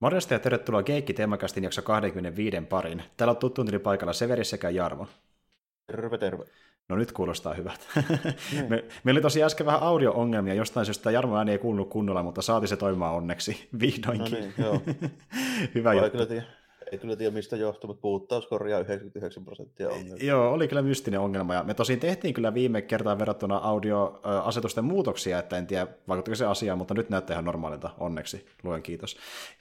Morjesta ja tervetuloa Geekki Teemakastin jakso 25 parin. Täällä on tuttuun paikalla Severi sekä Jarmo. Terve, terve. No nyt kuulostaa hyvät. Niin. me, meillä oli tosiaan äsken vähän audio-ongelmia, jostain syystä Jarmo ääni ei kuulunut kunnolla, mutta saati se toimimaan onneksi vihdoinkin. No niin, joo. Hyvä juttu. Kyllä ei kyllä tiedä mistä johtuu, mutta puuttaus korjaa 99 prosenttia ongelmia. Joo, oli kyllä mystinen ongelma. Ja me tosin tehtiin kyllä viime kertaan verrattuna audioasetusten muutoksia, että en tiedä vaikuttiko se asiaan, mutta nyt näyttää ihan normaalilta, onneksi. Luen kiitos.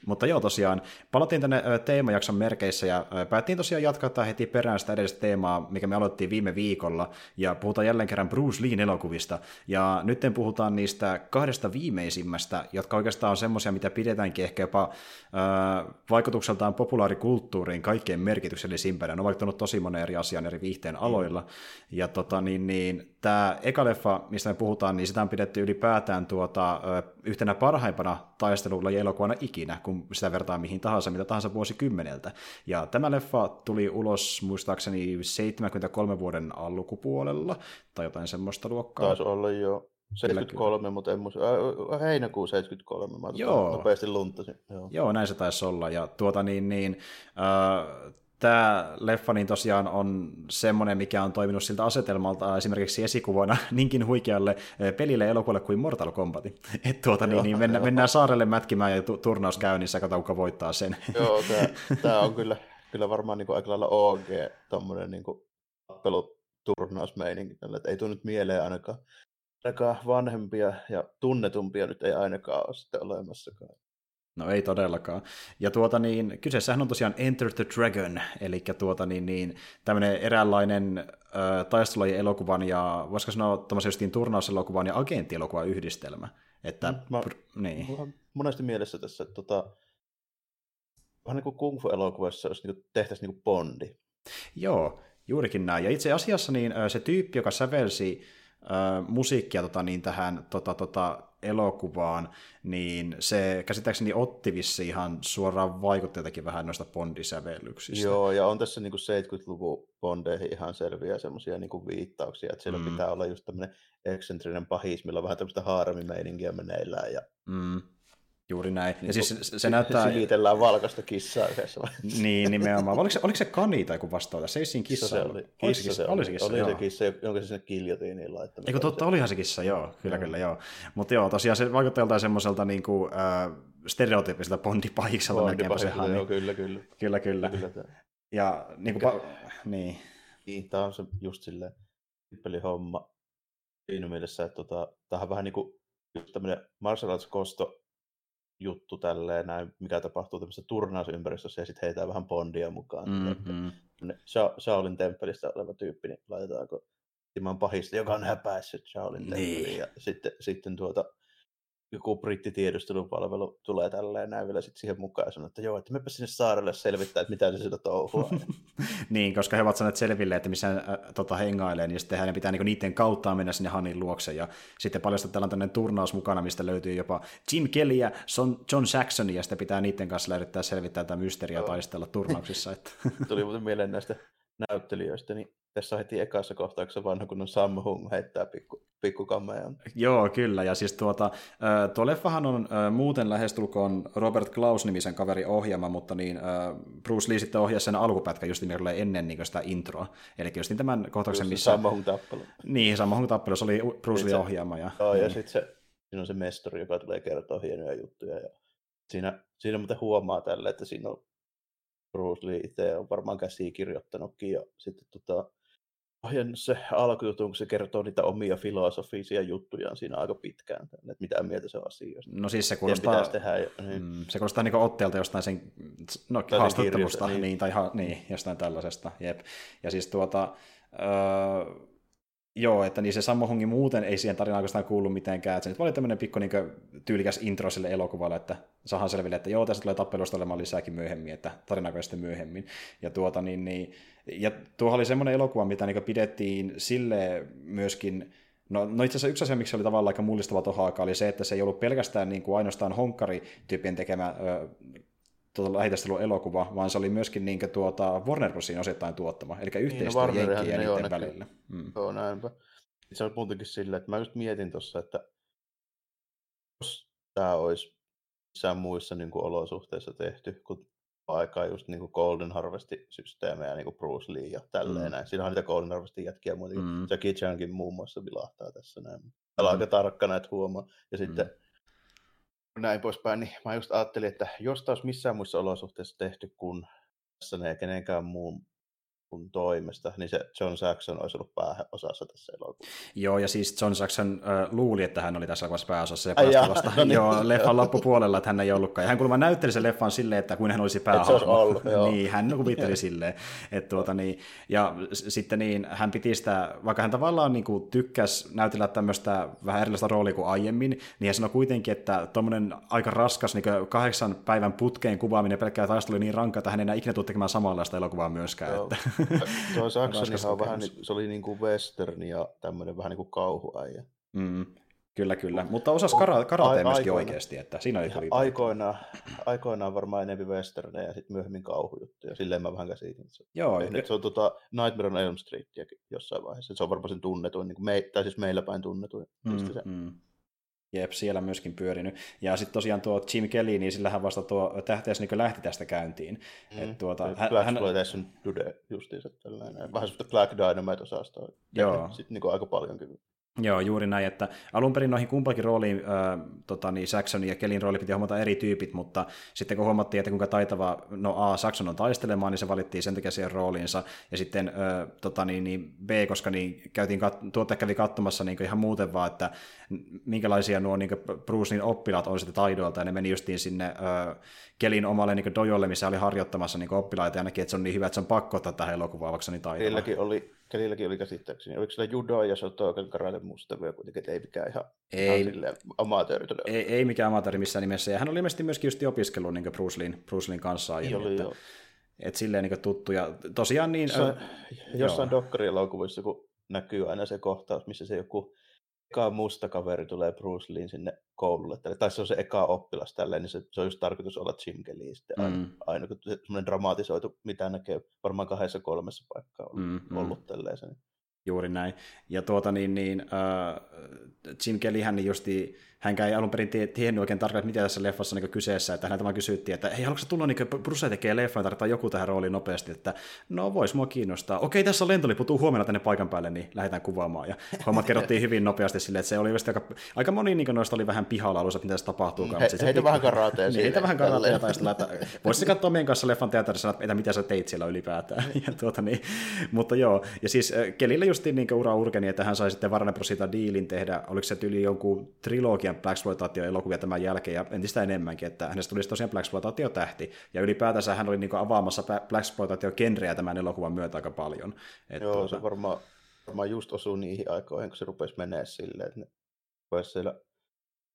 Mutta joo, tosiaan, palattiin tänne teemajakson merkeissä ja päättiin tosiaan jatkaa heti perään sitä edellistä teemaa, mikä me aloittiin viime viikolla. Ja puhutaan jälleen kerran Bruce Leen elokuvista. Ja nyt puhutaan niistä kahdesta viimeisimmästä, jotka oikeastaan on semmoisia, mitä pidetäänkin ehkä jopa äh, vaikutukseltaan populaari kulttuuriin kaikkein merkityksellisimpänä. Ne on vaikuttanut tosi monen eri asian eri viihteen mm. aloilla. Ja tota, niin, niin, tämä eka leffa, mistä me puhutaan, niin sitä on pidetty ylipäätään tuota, yhtenä parhaimpana taistelulajien elokuvana ikinä, kun sitä vertaa mihin tahansa, mitä tahansa vuosikymmeneltä. Ja tämä leffa tuli ulos muistaakseni 73 vuoden alkupuolella, tai jotain semmoista luokkaa. Taisi olla jo 73, mutta en muista. Äh, heinäkuu 73, mä Joo. nopeasti luntasin. Joo. Joo, näin se taisi olla. Ja tuota niin, niin äh, tämä leffa niin tosiaan on semmoinen, mikä on toiminut siltä asetelmalta esimerkiksi esikuvana niinkin huikealle pelille elokuvalle kuin Mortal Kombat. Että tuota, niin, niin mennä, mennään saarelle mätkimään ja tu- turnaus käynnissä, katsotaan kuka voittaa sen. Joo, tämä on kyllä, kyllä varmaan niin aika lailla OG tuommoinen niin tappeluturnausmeininki. Että ei tule nyt mieleen ainakaan ainakaan vanhempia ja tunnetumpia nyt ei ainakaan ole sitten olemassakaan. No ei todellakaan. Ja tuota niin, kyseessähän on tosiaan Enter the Dragon, eli tuota niin, niin tämmöinen eräänlainen äh, taistelulajien elokuvan ja voisiko sanoa tämmöisen justiin turnauselokuvan ja agenttielokuvan yhdistelmä. Että, mm, mä, pr- niin. monesti mielessä tässä, että tota, vähän niin kuin kung fu-elokuvassa jos niin tehtäisiin niin Bondi. Joo, juurikin näin. Ja itse asiassa niin se tyyppi, joka sävelsi musiikkia tota, niin tähän tota, tota, elokuvaan, niin se käsittääkseni otti vissi ihan suoraan vaikutteitakin vähän noista Bondisävellyksistä. Joo, ja on tässä niin 70-luvun Bondeihin ihan selviä semmoisia niin viittauksia, että siellä mm. pitää olla just tämmöinen eksentrinen pahis, millä on vähän tämmöistä haaramimeininkiä meneillään. Ja... Mm. Juuri näin. Niin, ja siis se, se näyttää... Silitellään valkoista kissaa yhdessä vaiheessa. niin, nimenomaan. Oliko se, oliko se kani tai kun vastaava? Se ei siinä kissa, se oli. Kissa, kissa, se oli. se kissa, oli se kissa, jonka se sinne kiljotiin laittanut. Eikö totta, olihan se kissa, joo. Kyllä, joo. kyllä, joo. Mutta joo, tosiaan se vaikuttaa joltain semmoiselta niin kuin, äh, stereotyyppiseltä bondipahikselta melkeinpä se Joo, kyllä, kyllä. Kyllä, kyllä. kyllä ja niin kuin, pa- niin. Niin, tämä on se just silleen homma siinä mielessä, että tota, tämä on vähän niin kuin just tämmöinen martial arts kosto juttu tälleen, näin, mikä tapahtuu tämmöisessä turnausympäristössä ja sitten heitään vähän Bondia mukaan. Mm-hmm. Sha- Shaolin temppelistä oleva tyyppi, niin laitetaanko Timon pahista, joka on häpäissyt Shaolin niin. temppeliin. Ja sitten, sitten tuota, joku brittitiedustelupalvelu tulee tälleen näin vielä sitten siihen mukaan ja sanoo, että joo, että mepä sinne saarelle selvittää, että mitä se sitä touhua. niin, koska he ovat saaneet selville, että missä äh, tota, hengailee, niin sitten hänen pitää niinku niiden kautta mennä sinne Hanin luokse. Ja sitten paljastaa, että tällainen turnaus mukana, mistä löytyy jopa Jim Kelly ja John Saxon, ja sitten pitää niiden kanssa yrittää selvittää tätä mysteeriä taistella turnauksissa. Että... Tuli muuten mieleen näistä näyttelijöistä, niin tässä on heti ekassa kohtauksessa vanha kunnon Sam Hung heittää pikku, pikku Joo, kyllä. Ja siis tuota, tuo leffahan on muuten lähestulkoon Robert Klaus-nimisen kaveri ohjaama, mutta niin Bruce Lee sitten ohjasi sen alkupätkän just niin ennen niin sitä introa. Eli just niin tämän kohtauksen, missä... Sam Hung tappelu. Niin, Sam Hung tappelu, se oli Bruce Lee ohjaama. Ja, joo, niin. ja sitten se, siinä on se mestori, joka tulee kertoa hienoja juttuja. Ja siinä, siinä muuten huomaa tälle, että siinä on Bruce Lee itse on varmaan käsiä kirjoittanutkin ja sitten tota, ohjannut se alkujutun, kun se kertoo niitä omia filosofisia juttujaan siinä aika pitkään, että mitä mieltä se on asioista. No siis se kuulostaa, tehdä, ja, niin. mm, se kuulostaa niin otteelta jostain sen no, haastattelusta, niin. niin, tai ha, niin, jostain tällaisesta. Jep. Ja siis tuota, öö, Joo, että niin se Sammo Hongi muuten ei siihen tarinaan oikeastaan kuulu mitenkään. Että se nyt oli tämmöinen pikku niin tyylikäs intro sille elokuvalle, että saadaan selville, että joo, tässä tulee tappelusta olemaan lisääkin myöhemmin, että tarinaa sitten myöhemmin. Ja, tuota, niin, niin, ja tuo oli semmoinen elokuva, mitä niin pidettiin sille myöskin, No, no itse asiassa yksi asia, miksi se oli tavallaan aika mullistava tuohon oli se, että se ei ollut pelkästään niin kuin ainoastaan honkkari-tyyppien tekemä ö, tuota, elokuva, vaan se oli myöskin niin kuin, tuota, Warner Brosin osittain tuottama, eli yhteistyö niin, no Jenkkien ja niiden välillä. Mm. Joo, näinpä. Se on muutenkin silleen, että mä just mietin tuossa, että jos tämä olisi missään muissa niin kuin, olosuhteissa tehty, kun aikaa just niin kuin Golden Harvest-systeemejä, niin kuin Bruce Lee ja tälleen mm. näin. Siinä on niitä Golden Harvestin jätkiä muutenkin. Mm. Jackie Chankin muun muassa vilahtaa tässä näin. Täällä mm. aika tarkkana, että huomaa. Ja sitten mm. Näin poispäin, niin mä just ajattelin, että jos taas missään muissa olosuhteissa tehty kuin tässä ne kenenkään muun kun toimesta, niin se John Saxon olisi ollut pääosassa tässä elokuvassa. Joo, ja siis John Saxon äh, luuli, että hän oli tässä elokuvassa pääosassa ja vasta no niin. joo, leffan loppupuolella, että hän ei ollutkaan. Ja hän kuulemma näytteli sen leffan silleen, että kun hän olisi päähahmo. Ollut, niin, hän kuvitteli silleen. Että tuota, niin, ja sitten niin, hän piti sitä, vaikka hän tavallaan niin kuin, tykkäsi näytellä tämmöistä vähän erilaista roolia kuin aiemmin, niin hän sanoi kuitenkin, että tuommoinen aika raskas niin kahdeksan päivän putkeen kuvaaminen pelkkää taistelu niin rankka, että hän ei enää ikinä tule tekemään samanlaista elokuvaa myöskään. Joo. Että Tuo Saksonihan on vähän, niin, se oli niin kuin western ja tämmöinen vähän niin kuin kauhuäijä. Mm, kyllä, kyllä. Mutta osas kara- karatea myöskin aikoina, oikeasti, että siinä oli hyvin. Aikoinaan, aikoinaan varmaan enemmän westerneja ja sitten myöhemmin kauhujuttuja. Silleen mä vähän käsitin. Joo. Nyt se on tota Nightmare on Elm Street jossain vaiheessa. Se on varmaan sen tunnetuin, niin kuin me, tai siis meillä päin tunnetuin. Mm, mm. Jep, siellä myöskin pyörinyt. Ja sitten tosiaan tuo Jim Kelly, niin sillähän vasta tuo tähteys niin lähti tästä käyntiin. Mm. Et tuota, hän, Black Exploitation Dude justiinsa tällainen. Vähän semmoista Black Dynamite-osastoa. Joo. Sitten niin aika paljonkin. Joo, juuri näin, että alun perin noihin kumpakin rooliin, äh, tota, niin Saxon ja Kelin rooli piti hommata eri tyypit, mutta sitten kun huomattiin, että kuinka taitava, no A, Saxon on taistelemaan, niin se valittiin sen takia siihen rooliinsa, ja sitten äh, tota, niin, niin B, koska niin käytiin, kat- tuotte kävi katsomassa niin ihan muuten vaan, että minkälaisia nuo niin Brucein oppilaat on sitten taidoilta, ja ne meni justiin sinne äh, Kelin omalle niin dojolle, missä oli harjoittamassa niin oppilaita, ja näki, että se on niin hyvä, että se on pakko ottaa tähän elokuvaan, vaikka se on niin taitava. Kelilläkin oli, Kelilläkin oli käsittääkseni, oliko sillä judo ja sotoken karate mustavia kuitenkin, että ei mikään ihan, ei, ihan amatööri ei, ei, mikään amatööri missään nimessä, ja hän oli ilmeisesti myöskin just opiskellut niin Bruce, Leein, Bruce Leein kanssa aiemmin, oli, että, joo. että silleen niin tuttu, ja tosiaan niin... Jossain, äh, jossain dokkarielokuvissa, kun näkyy aina se kohtaus, missä se joku eka musta kaveri tulee Bruce Lee sinne koululle, tai se on se eka oppilas tälleen, niin se, se on just tarkoitus olla Jim Kelly sitten aina, mm. aina kun semmoinen dramatisoitu, mitä näkee varmaan kahdessa kolmessa paikkaa ollut, mm, mm. ollut tälleen. Sen. Juuri näin. Ja tuota niin, niin äh, Jim Kellyhän niin justi, hän ei alun perin tiennyt oikein tarkalleen, mitä tässä leffassa on niin kyseessä, että häneltä vaan kysyttiin, että hei, haluatko tulla, niin Bruce tekee leffan, tarvitaan joku tähän rooliin nopeasti, että no vois mua kiinnostaa. Okei, tässä on lentolipu, tuu huomenna tänne paikan päälle, niin lähdetään kuvaamaan. Ja hommat kerrottiin hyvin nopeasti silleen, että se oli aika, aika moni niin noista oli vähän pihalla alussa, mitä se tapahtuu. He, heitä, heitä vähän karatea. niin, heitä vähän karatea taistella, että voisi katsoa meidän kanssa leffan teatterissa, että mitä sä teit siellä ylipäätään. ja tuota, niin, mutta joo, ja siis Kelillä justiin niin ura urkeni, että hän sai sitten Warner Bros. diilin tehdä, oliko se yli jonkun trilogian Black elokuvia tämän jälkeen ja entistä enemmänkin, että hänestä tulisi tosiaan Black tähti ja ylipäätänsä hän oli niin avaamassa Black genreä tämän elokuvan myötä aika paljon. Että Joo, tuota... se varmaan, varmaan just osuu niihin aikoihin, kun se rupesi menee silleen, että ne siellä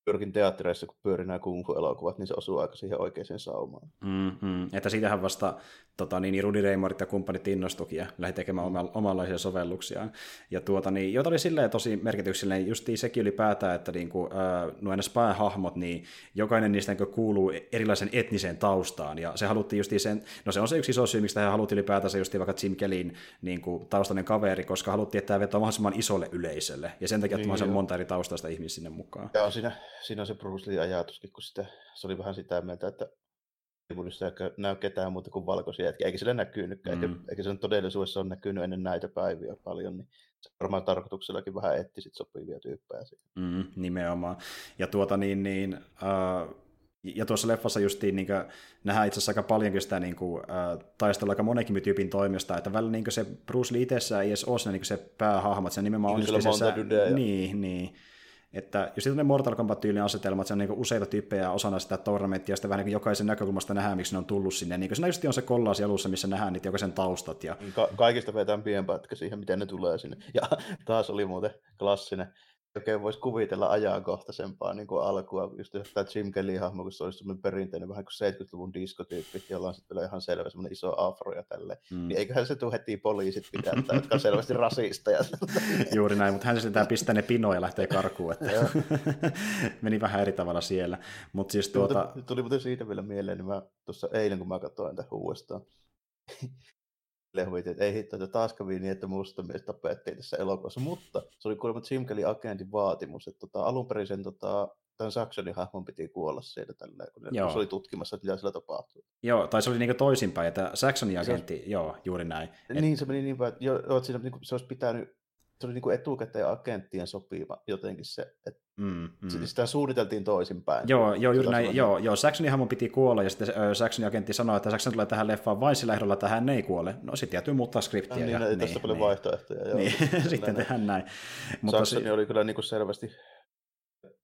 pyrkin teattereissa, kun pyörii nämä kung elokuvat niin se osuu aika siihen oikeaan saumaan. Mm-hmm. Että siitähän vasta tota, niin, Rudi Reimorit ja kumppanit innostukin ja lähti tekemään oma, omanlaisia sovelluksiaan. Ja tuota, niin, jota oli silleen tosi merkityksellinen, justiin sekin ylipäätään, että niin kuin, äh, nuo päähahmot, niin jokainen niistä niin kuuluu erilaisen etniseen taustaan, ja se haluttiin justiin sen, no se on se yksi iso syy, miksi tähän haluttiin ylipäätänsä justiin vaikka Jim Kellin niin kuin, taustainen kaveri, koska haluttiin, että tämä vetää mahdollisimman isolle yleisölle, ja sen takia, että niin, monta eri taustaista ihmistä sinne mukaan. Ja siinä siinä on se Bruce Lee-ajatuskin, kun sitä, se oli vähän sitä mieltä, että ei näy ketään muuta kuin valkoisia jätkiä, eikä sillä näkynytkään, mm. eikä, eikä sen todellisuudessa ole näkynyt ennen näitä päiviä paljon, niin se varmaan tarkoituksellakin vähän etti sit sopivia tyyppejä siihen. Mm, nimenomaan. Ja tuota niin, niin uh, ja tuossa leffassa justiin niin nähdään itse asiassa aika paljonkin sitä niin kuin, äh, taistella aika monenkin tyypin toimesta, että välillä niin se Bruce Lee itsessään ei edes ole se, niin se päähahmo, että se nimenomaan niin, on se, niin, niin, että jos sitten Mortal Kombat-tyylin asetelma, että se on niin useita tyyppejä osana sitä tournamenttia, ja sitten vähän niin jokaisen näkökulmasta nähdään, miksi ne on tullut sinne. Niin se on se kollaasi alussa, missä nähdään niitä jokaisen taustat. Ja... Ka- kaikista vetään pienpätkä siihen, miten ne tulee sinne. Ja taas oli muuten klassinen oikein voisi kuvitella ajankohtaisempaa niin kuin alkua, just tämä Jim Kelly-hahmo, kun se olisi semmoinen perinteinen vähän kuin 70-luvun diskotyyppi, jolla on sitten ihan selvä semmoinen iso afro ja tälle. Mm. Niin eiköhän se tule heti poliisit pitää, jotka on selvästi rasisteja. Juuri näin, mutta hän sitten pistää ne pinoja ja lähtee karkuun, että meni vähän eri tavalla siellä. Mut siis tuota... Tuli muuten siitä vielä mieleen, niin mä tuossa eilen, kun mä katsoin tätä uudestaan, lehuit, että ei hitto, että taas kävi niin, että musta mies tapettiin tässä elokuvassa, mutta se oli kuulemma Jim Kelly agentin vaatimus, että tota, alun perin sen tota, tämän Saxonin hahmon piti kuolla siellä tällä, kun Joo. se oli tutkimassa, että mitä sillä tapahtuu. Joo, tai se oli niinku toisinpäin, että Saxonin agentti, joo, juuri näin. Et... Niin se meni niin päin, että, jo, että siinä, niin kuin, se olisi pitänyt, se oli niin kuin etukäteen agenttien sopiva jotenkin se, että Mm, mm. sitä suunniteltiin toisinpäin. Joo, joo, juuri näin, joo, joo, Saxonin hahmon piti kuolla, ja sitten ö, Saxonin agentti sanoi, että Saxon tulee tähän leffaan vain sillä ehdolla, että hän ei kuole. No sitten täytyy muuttaa skriptiä. niin, ja, ei tästä paljon vaihtoehtoja. Joo, Niin, Kyllä sitten näin. tehdään näin. Mutta Saksini se, oli kyllä niin kuin selvästi,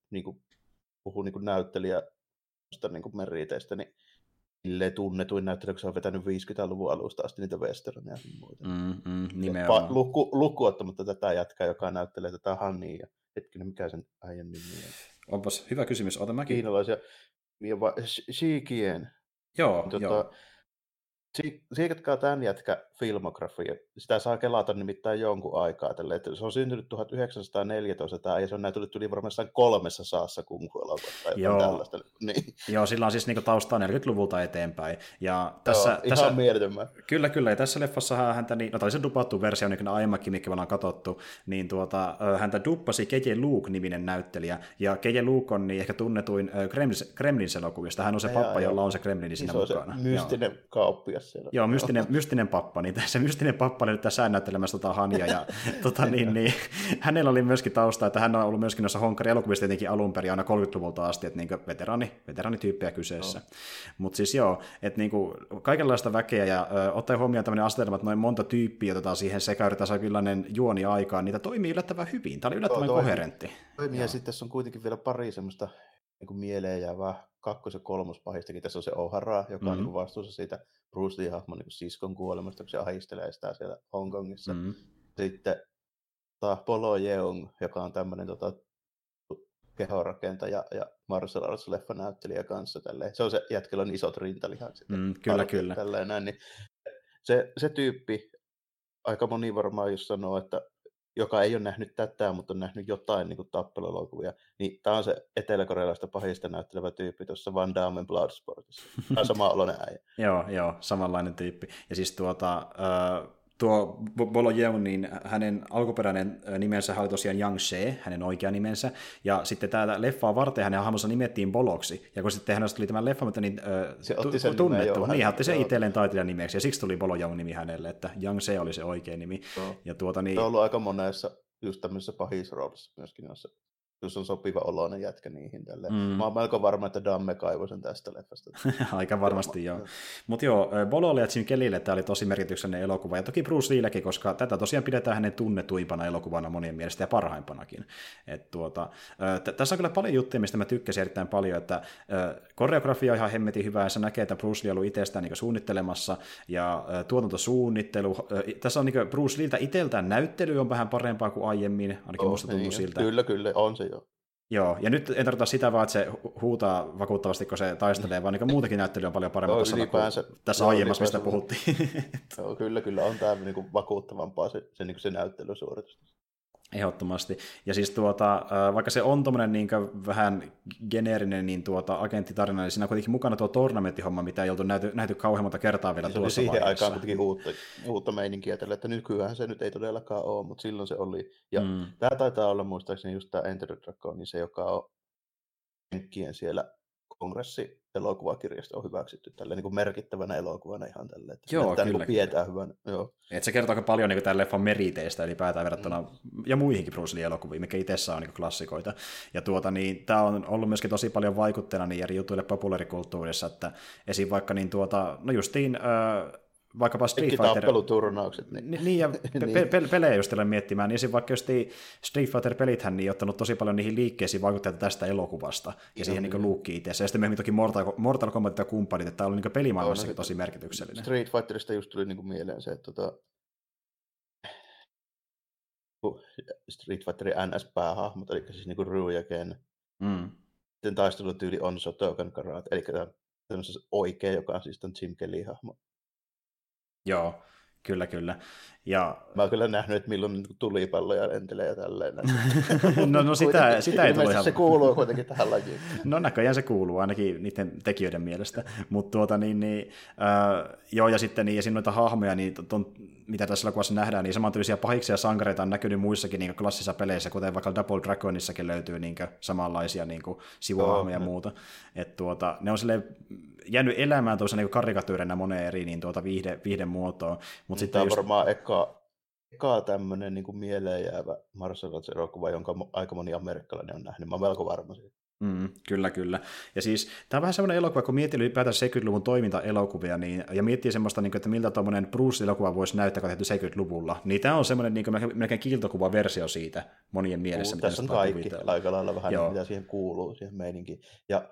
niin kuin puhuu niin kuin näyttelijä niin kuin meriteistä, niin silleen tunnetuin näyttelijä, kun se on vetänyt 50-luvun alusta asti niitä westerneja ja muita. mm, mm, Pa- nimenomaan. luku, luku ottamatta tätä jätkää, joka näyttelee tätä Hannia. Ja hetkinen, mikä sen äijän nimi on? Onpas hyvä kysymys, ota mäkin. Kiinalaisia. Shikien. Joo, Tota, joo. si- Siikatkaa tämän jätkä filmografia. Sitä saa kelata nimittäin jonkun aikaa. Tälle. Että se on syntynyt 1914 tämä, ja se on näytellyt yli varmaan kolmessa saassa tai Joo. tällaista. Niin. Joo, sillä on siis niinku taustaa 40-luvulta eteenpäin. Ja tässä, Joo, tässä, ihan. Kyllä, kyllä. Ja tässä leffassa häntä, niin, no tai se dupattu versio, niin kuin aiemminkin, mikä me ollaan katsottu, niin tuota, häntä duppasi Keje Luke-niminen näyttelijä. Ja Keje Luke on niin ehkä tunnetuin ö, Gremlins, Gremlins-elokuvista. Hän on se Jaa, pappa, joo. jolla on se Gremlini siinä Niin se mukana. se mystinen kauppias siellä. Joo, mystinen, mystinen pappa, niin se mystinen pappa oli nyt tässä näyttelemässä tota Hania, ja tota, niin, niin, hänellä oli myöskin tausta, että hän on ollut myöskin noissa Honkari-elokuvissa tietenkin alun perin aina 30-luvulta asti, että niin veteraani, veteraanityyppejä kyseessä. Mutta siis joo, että niin kaikenlaista väkeä, ja ö, ottaen huomioon tämmöinen asetelma, että noin monta tyyppiä otetaan siihen sekä yritetään saada kylläinen juoni aikaan, niitä toimii yllättävän hyvin. Tämä oli yllättävän toimii. koherentti. Toimii, ja sitten tässä on kuitenkin vielä pari semmoista niin kuin mieleen jäävää kakkos- ja kolmospahistakin. Tässä on se O'Hara, joka mm-hmm. on niin kuin vastuussa siitä Bruce Lee-hahmon niin siskon kuolemasta, kun se ahistelee sitä siellä Hongkongissa. Mm. Mm. Sitten taas Polo Yeung, joka on tämmöinen tota, kehorakentaja ja martial arts näyttelijä kanssa. Tälleen. Se on se jätkellä on isot rintalihakset. Mm, kyllä, kyllä. Tälleen, näin, niin se, se tyyppi, aika moni varmaan jos sanoo, että joka ei ole nähnyt tätä, mutta on nähnyt jotain niin kuin tappeluelokuvia, niin tämä on se eteläkorealaista pahista näyttelevä tyyppi tuossa Van Dammen Bloodsportissa. Tämä on sama äijä. Joo, joo, samanlainen tyyppi. Ja siis tuota, äh, tuo Bo- Bolo Yeun, niin hänen alkuperäinen nimensä oli tosiaan Yang She, hänen oikea nimensä, ja sitten tätä leffaa varten hänen hahmonsa nimettiin Boloksi, ja kun sitten hänestä tuli tämän leffan, mutta niin Se otti sen nimen tunnettu, jo, niin hän otti sen joo. itselleen taiteilijan nimeksi, ja siksi tuli Bolo Yeun nimi hänelle, että Yang She oli se oikea nimi, Joo. ja tuota niin, Se on ollut aika monessa just tämmöisessä pahisroolissa myöskin, jossa, jos on sopiva oloinen jätkä niihin. Tälleen. Mm. Mä oon melko varma, että Damme kaivoi sen tästä leffasta. Aika varmasti joo. Mutta joo, Bololle ja Jim Kellille tämä oli tosi merkityksellinen elokuva, ja toki Bruce Leellekin, koska tätä tosiaan pidetään hänen tunnetuimpana elokuvana monien mielestä ja parhaimpanakin. Et tuota, t- tässä on kyllä paljon juttuja, mistä mä tykkäsin erittäin paljon, että koreografia on ihan hemmetin hyvä, ja se näkee, että Bruce Lee on ollut itsestään niin suunnittelemassa, ja tuotantosuunnittelu, tässä on niin Bruce Leeltä itseltään näyttely on vähän parempaa kuin aiemmin, ainakin Joo, musta tuntuu niin, siltä. Kyllä, kyllä, on se jo. Joo, ja nyt en tarkoita sitä vaan, että se hu- huutaa vakuuttavasti, kun se taistelee, vaan niin muutakin näyttely on paljon parempaa Joo, tasolla ylipäänsä. kuin tässä Joo, aiemmassa, mistä puhuttiin. Joo, kyllä, kyllä on tämä niinku vakuuttavampaa se, se, niinku se näyttelysuoritus. Ehdottomasti. Ja siis tuota, vaikka se on tuommoinen niin vähän geneerinen niin tuota, agenttitarina, niin siinä on kuitenkin mukana tuo tournamenttihomma, mitä ei oltu nähty, nähty kauhean monta kertaa vielä oli tuossa siihen vaiheessa. aikaan kuitenkin uutta, uutta meininkiä tällä, että nykyään se nyt ei todellakaan ole, mutta silloin se oli. Ja Mm. tämä taitaa olla muistaakseni just tämä Enter Dragon, niin se, joka on siellä kongressi elokuvakirjasta on hyväksytty tällä niin kuin merkittävänä elokuvana ihan tälle. Että Joo, kyllä, niin kuin pidetään hyvän. Joo. Et se kertoo aika paljon niin tämän leffan meriteistä ylipäätään verrattuna, mm. ja muihinkin Bruce Lee-elokuviin, mikä itsessään on niin klassikoita. Ja tuota, niin, tämä on ollut myöskin tosi paljon vaikutteena niin eri jutuille populaarikulttuurissa, että esim. vaikka niin tuota, no justiin, äh, vaikkapa Street Fighter... tappeluturnaukset. Niin. Ni- Niin, ja pe- Niin. pe- pe- pelejä just miettimään, niin vaikka just Street Fighter-pelithän niin ottanut tosi paljon niihin liikkeisiin vaikutteita tästä elokuvasta, ja siihen niin luukkiin itse. Ja sitten myöhemmin toki Mortal, Mortal Kombat ja kumppanit, että tämä oli niin pelimaailmassakin Joo, no tosi merkityksellinen. Street Fighterista just tuli niinku mieleen se, että tota, Street Fighterin NS-päähahmot, eli siis niinku Ryu ja Ken, Mm. sitten taistelutyyli on Shotokan karate, eli tämä tämmöisessä oikea, joka on siis tämän Jim Kelly-hahmo. Joo, Kyllä, kyllä. Ja... Mä oon kyllä nähnyt, että milloin niin tulipalloja lentelee ja tälleen. no, no sitä, sitä ei tule ihan... se kuuluu kuitenkin tähän lajiin. no näköjään se kuuluu, ainakin niiden tekijöiden mielestä. Mutta tuota, niin, niin, äh, joo, ja sitten niin, ja siinä noita hahmoja, niin ton, mitä tässä elokuvassa nähdään, niin samantyylisiä pahiksia sankareita on näkynyt muissakin niin klassisissa peleissä, kuten vaikka Double Dragonissakin löytyy niin samanlaisia niin sivuhahmoja ja muuta. Et tuota, ne on silleen jäänyt elämään tuossa niin karikatyyrinä moneen eri niin tuota viihde, viihdemuotoon. Mut sitten on just... varmaan eka, eka tämmöinen niin mieleen jäävä Marcel elokuva jonka aika moni amerikkalainen on nähnyt. Mä oon melko varma siitä. Mm, kyllä, kyllä. Ja siis tämä on vähän semmoinen elokuva, kun miettii ylipäätään 70-luvun toimintaelokuvia, niin, ja miettii semmoista, niin kuin, että miltä tuommoinen Bruce-elokuva voisi näyttää, kun tehty 70-luvulla, niin tämä on semmoinen niin kuin, melkein kiiltokuva versio siitä monien mielessä. Uu, tässä on kaikki kuvitella. aika lailla vähän, Joo. mitä siihen kuuluu, siihen meininkiin. Ja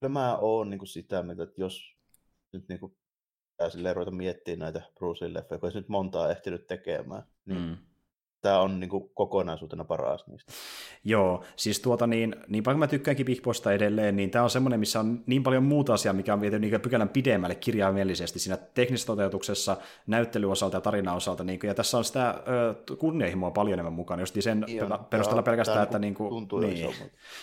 kyllä mä oon niin kuin sitä mieltä, että jos nyt niin kuin, silleen ruveta miettimään näitä Brucein leffoja, kun ei nyt montaa ehtinyt tekemään, niin mm tämä on niin kuin kokonaisuutena paras niistä. Joo, siis tuota niin, niin paljon mä tykkäänkin Big Bosta edelleen, niin tämä on semmoinen, missä on niin paljon muuta asiaa, mikä on viety niin pykälän pidemmälle kirjaimellisesti siinä teknisessä toteutuksessa, näyttelyosalta ja tarinaosalta, niin kuin, ja tässä on sitä ö, kunnianhimoa paljon enemmän mukana, just sen joo, perusteella pelkästään, että niin kuin, tuntuu niin,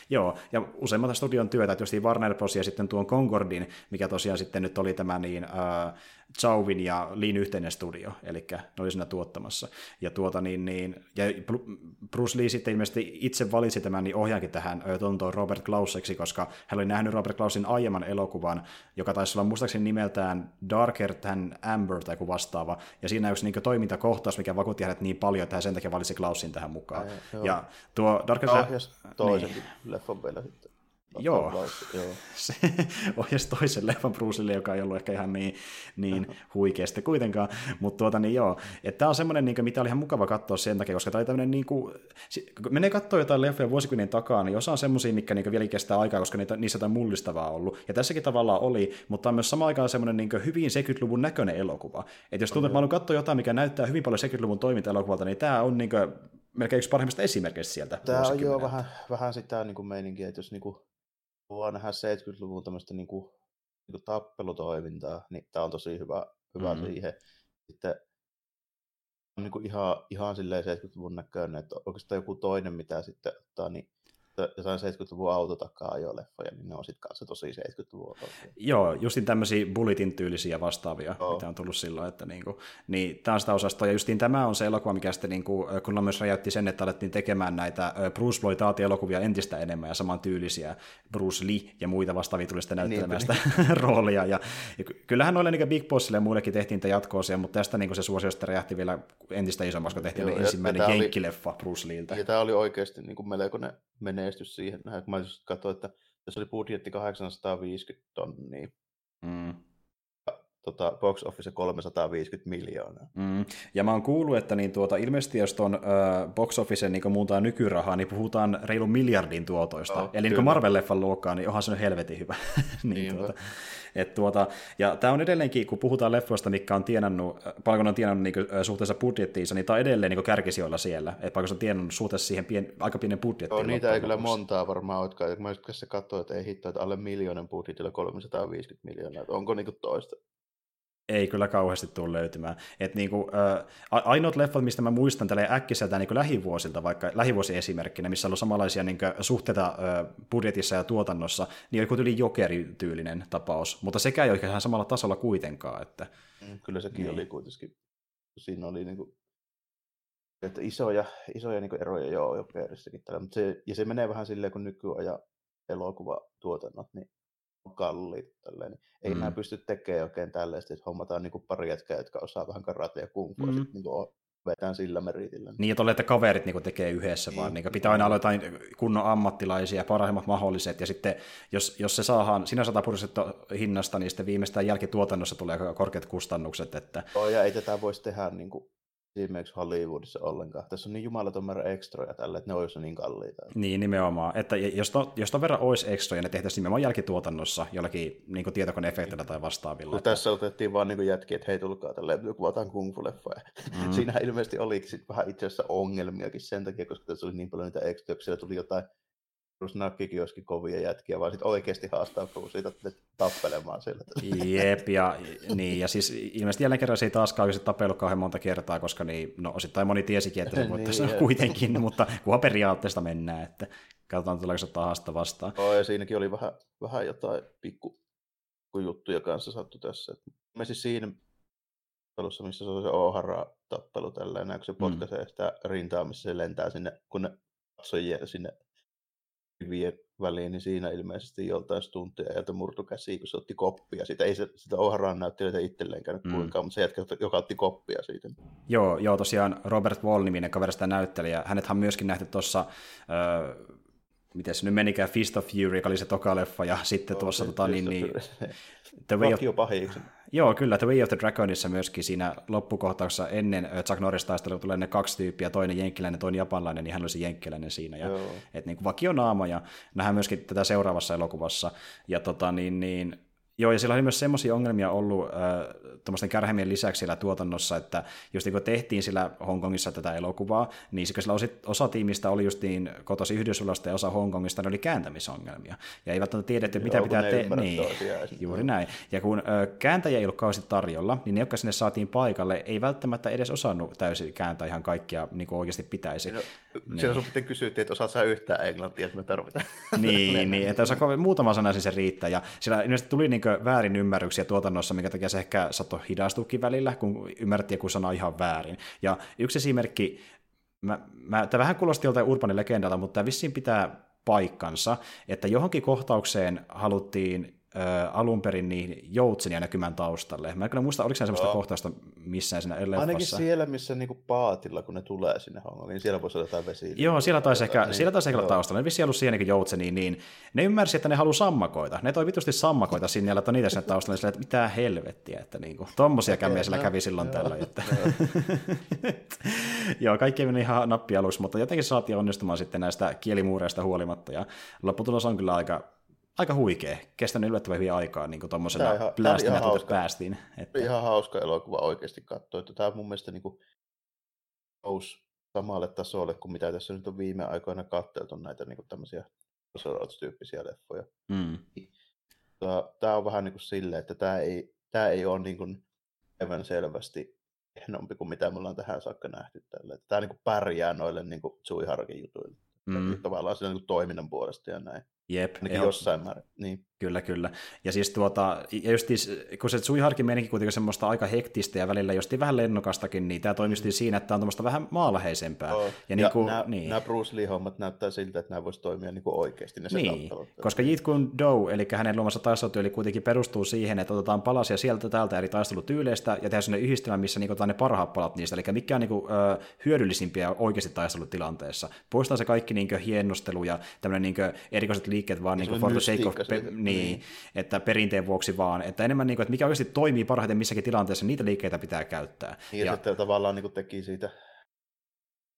joo, ja useimmat studion työtä, että just Warner Bros. ja sitten tuon Concordin, mikä tosiaan sitten nyt oli tämä niin, äh, Chauvin ja Lin yhteinen studio, eli ne oli siinä tuottamassa. Ja, tuota, niin, niin, ja Bruce Lee sitten ilmeisesti itse valitsi tämän niin ohjaankin tähän tontoon Robert Klauseksi, koska hän oli nähnyt Robert Klausin aiemman elokuvan, joka taisi olla muistaakseni nimeltään Darker than Amber tai joku vastaava, ja siinä yksi niin toimintakohtaus, mikä vakuutti hänet niin paljon, että hän sen takia valitsi Klausin tähän mukaan. Ai, ja tuo Darker than... toisen niin. leffon vielä sitten. Joo, joo. se ohjasi toisen leffan Brucelle, joka ei ollut ehkä ihan niin, niin huikeasti kuitenkaan, mutta tuota niin joo, tämä on semmoinen, niin mitä oli ihan mukava katsoa sen takia, koska tämä oli tämmöinen, niin kuin, kun menee katsoa jotain leffoja vuosikymmenen takaa, niin osa on semmoisia, mikä niin vielä kestää aikaa, koska niitä, niissä jotain mullistavaa ollut, ja tässäkin tavallaan oli, mutta on myös sama aikaan semmoinen niin hyvin 70-luvun näköinen elokuva, että jos tuntuu, että mä haluan katsoa jotain, mikä näyttää hyvin paljon 70-luvun toiminta-elokuvalta, niin tämä on niin kuin, melkein yksi parhaimmista esimerkkeistä sieltä. Tämä on jo vähän, vähän sitä niin kuin meininkiä, että jos niin kuin haluaa nähdä 70-luvun tämmöistä niin kuin, niin kuin tappelutoimintaa, niin tämä on tosi hyvä, hyvä mm-hmm. siihen. Sitten on niin kuin ihan, ihan silleen 70-luvun näköinen, että oikeastaan joku toinen, mitä sitten ottaa, niin jotain 70-luvun autotakaa leffoja, niin ne on sitten kanssa tosi 70-luvun Joo, justin tämmöisiä bulletin tyylisiä vastaavia, Joo. mitä on tullut silloin, että niinku, niin tämä on sitä osastoa, ja justiin tämä on se elokuva, mikä sitten niinku, kun myös räjäytti sen, että alettiin tekemään näitä Bruce Lloyd-elokuvia entistä enemmän ja saman tyylisiä, Bruce Lee ja muita vastaavia tuli sitten näyttelemään niin, sitä niin. roolia, ja, ja kyllähän noille niin Big Bossille ja muillekin tehtiin niitä jatkoosia, mutta tästä niin se suosio sitten räjähti vielä entistä isommaksi, kun tehtiin Joo, ensimmäinen jenkkileffa Bruce Leeltä. Ja tämä oli oikeasti niin kuin melkoinen menestys siihen nähden, kun mä just katsoin, että tässä oli budjetti 850 tonnia. Mm tota, box office 350 miljoonaa. Mm. Ja mä oon kuullut, että niin tuota, ilmeisesti jos tuon uh, box office niin muuntaa nykyrahaa, niin puhutaan reilun miljardin tuotoista. Oh, Eli niin Marvel-leffan luokkaa, niin onhan se nyt helvetin hyvä. niin, tuota, et tuota, ja tämä on edelleenkin, kun puhutaan leffoista, mikä on tienannut, paljon on tienannut niin kuin, suhteessa budjettiinsa, niin tämä on edelleen niin kärkisijoilla siellä. Että paljon on tienannut suhteessa siihen pien, aika pienen budjettiin. Joo, niitä ei kyllä montaa varmaan olekaan. Mä just katsoin, että ei hitto, että alle miljoonan budjetilla 350 miljoonaa. Onko niin kuin toista? Ei kyllä kauheasti tule löytymään. Et niinku, äh, ainoat leffat, mistä mä muistan tällä äkkiseltä niin lähivuosilta, vaikka lähivuosiesimerkkinä, missä on ollut samanlaisia niin suhteita äh, budjetissa ja tuotannossa, niin joku yli jokerityylinen tapaus, mutta sekä ei ole ihan samalla tasolla kuitenkaan. Että, mm, kyllä sekin niin. oli kuitenkin, siinä oli niin kuin, että isoja, isoja niin eroja joo jokerissakin. Mutta se, ja se menee vähän silleen, kun nykyajan elokuvatuotannot, niin kalliit. Tälleen. Niin ei mm. enää pysty tekemään oikein tällaista, että hommataan niin pari jätkää, jotka osaa vähän karate ja kung fu, mm. sitten niin kuin vetään sillä meritillä. Niin, että olette kaverit niin tekee yhdessä, niin. vaan niin pitää aina olla jotain kunnon ammattilaisia, parhaimmat mahdolliset, ja sitten jos, jos se saadaan sinä sataprosenttista hinnasta, niin sitten viimeistään jälkituotannossa tulee korkeat kustannukset. Että... Oh, ja ei tätä voisi tehdä niin kuin esimerkiksi Hollywoodissa ollenkaan. Tässä on niin jumalaton määrä ekstroja tällä, että ne olisi niin kalliita. Niin, nimenomaan. Että jos, to, jos ton verran olisi ekstroja, ne tehtäisiin nimenomaan jälkituotannossa jollakin niin tietokoneefektillä tai vastaavilla. Että... Tässä otettiin vaan niin jätkiä, että hei tulkaa tälleen, kuvataan kung fu. Mm. Siinä ilmeisesti oli sit vähän itse asiassa ongelmiakin sen takia, koska tässä oli niin paljon niitä ekstroja, siellä tuli jotain Bruce Nackikin olisikin kovia jätkiä, vaan sitten oikeasti haastaa Bruceita tappelemaan siellä. Jep, ja, niin, ja siis ilmeisesti jälleen kerran se ei taaskaan olisi tapellut kauhean monta kertaa, koska niin, no osittain moni tiesikin, että se voittaisi niin, kuitenkin, mutta kunhan periaatteesta mennään, että katsotaan tuleeko se ottaa haasta vastaan. Oh, ja siinäkin oli vähän, vähän jotain pikku, pikku juttuja kanssa sattu tässä. Me siis siinä tappelussa, missä se on se Ohara-tappelu tällainen, kun se potkaisee mm. sitä rintaa, missä se lentää sinne, kun ne katsojia sinne hyvien väliin, niin siinä ilmeisesti joltain stuntia ja murtu käsiä, kun se otti koppia. Sitä ei se, sitä Oharaan näyttelijöitä itselleen käynyt mm. kuinkaan, mutta se jätkä, joka otti koppia siitä. Joo, joo tosiaan Robert Wall-niminen kaveri sitä näyttelijä. Hänethän on myöskin nähty tuossa äh, miten se nyt menikään, Fist of Fury, joka oli se toka leffa, ja sitten oh, tuossa tota, niin, niin, The Way of... Joo, kyllä, The Way of the Dragonissa myöskin siinä loppukohtauksessa ennen Chuck Norris taistelua tulee ne kaksi tyyppiä, toinen jenkkiläinen, toinen japanlainen, niin hän olisi jenkkiläinen siinä. Ja, et, niin kuin vakionaama, ja nähdään myöskin tätä seuraavassa elokuvassa. Ja tota, niin, niin, Joo, ja sillä oli myös semmoisia ongelmia ollut äh, tuommoisten kärhemien lisäksi siellä tuotannossa, että just niin kun tehtiin sillä Hongkongissa tätä elokuvaa, niin sillä osa, osa tiimistä oli just niin kotosi Yhdysvalloista ja osa Hongkongista, ne oli kääntämisongelmia. Ja eivät tiedetty, mitä Joo, pitää tehdä. Niin, juuri näin. Ja kun äh, kääntäjä ei ollut kauheasti tarjolla, niin ne, jotka sinne saatiin paikalle, ei välttämättä edes osannut täysin kääntää ihan kaikkia niin kuin oikeasti pitäisi. No, niin. Siellä sun sitten kysyttiin, että osaat sä yhtään englantia, että me tarvitaan. niin, niin, että osaa muutama sana siis se riittää. Ja siellä tuli niin väärin ymmärryksiä tuotannossa, minkä takia se ehkä saattoi hidastuukin välillä, kun ymmärrettiin joku sana ihan väärin. Ja yksi esimerkki, mä, mä, tämä vähän kuulosti joltain urbanin legendalta, mutta tämä vissiin pitää paikkansa, että johonkin kohtaukseen haluttiin ö, alun perin niin joutsenia näkymään taustalle. Mä en kyllä muista, oliko se semmoista kohtausta missään siinä leffassa. Ainakin siellä, missä niinku paatilla, kun ne tulee sinne Hongkongiin, niin siellä voisi olla jotain vesiä. Joo, siellä taisi ehkä, niin, siellä taisi ehkä olla taustalla. Ne vissiin ollut siihen niin joutsenia, niin ne ymmärsi, että ne haluaa sammakoita. Ne toi vitusti sammakoita sinne ja laittoi niitä sinne taustalle, niin että mitä helvettiä, että niin kuin, tommosia kämmiä siellä no, kävi silloin joo, tällä. Että. joo, kaikki meni ihan nappi aluksi, mutta jotenkin saatiin onnistumaan sitten näistä kielimuureista huolimatta, ja lopputulos on kyllä aika aika huikea. Kestänyt yllättävän hyvin aikaa, niin kuin tuommoisena blästinä päästiin. Että... Ihan hauska elokuva oikeasti katsoa. Että tämä on mun mielestä niin kuin, samalle tasolle kuin mitä tässä nyt on viime aikoina katseltu näitä niin kuin tämmöisiä tyyppisiä leffoja. Mm. Tämä on vähän niin kuin silleen, että tämä ei, tämä ei ole niin kuin aivan selvästi hienompi kuin mitä me ollaan tähän saakka nähty tälle. Tämä niin kuin pärjää noille niin kuin Harkin jutuille. Mm. Tavallaan niin toiminnan puolesta ja näin. Jep. Ainakin jossain määrin. Niin. Kyllä, kyllä. Ja siis tuota, ja just, kun se Tsuiharkin menikin kuitenkin semmoista aika hektistä ja välillä just vähän lennokastakin, niin tämä toimisti mm. siinä, että tämä on tämmöistä vähän maalaheisempää. Oh. Ja, ja niin kuin, nämä, niin. nämä Bruce Lee-hommat näyttää siltä, että nämä voisi toimia niin kuin oikeasti. Ne niin, koska Jeet Kune Do, eli hänen luomassa taistelutyyli kuitenkin perustuu siihen, että otetaan palasia sieltä täältä eri taistelutyyleistä ja tehdään sellainen yhdistelmä, missä niin otetaan ne parhaat palat niistä, eli mikä on niin kuin, ö, hyödyllisimpiä oikeasti taistelutilanteessa. Poistaa se kaikki niin kuin, hiennostelu ja tämmöinen niin kuin, erikoiset liikkeet vaan niin kuin, for the sake of, pe- niin, niin, että perinteen vuoksi vaan, että enemmän niin kuin, että mikä oikeasti toimii parhaiten missäkin tilanteessa, niitä liikkeitä pitää käyttää. Niin, ja, ja sitten tavallaan niin kuin teki siitä,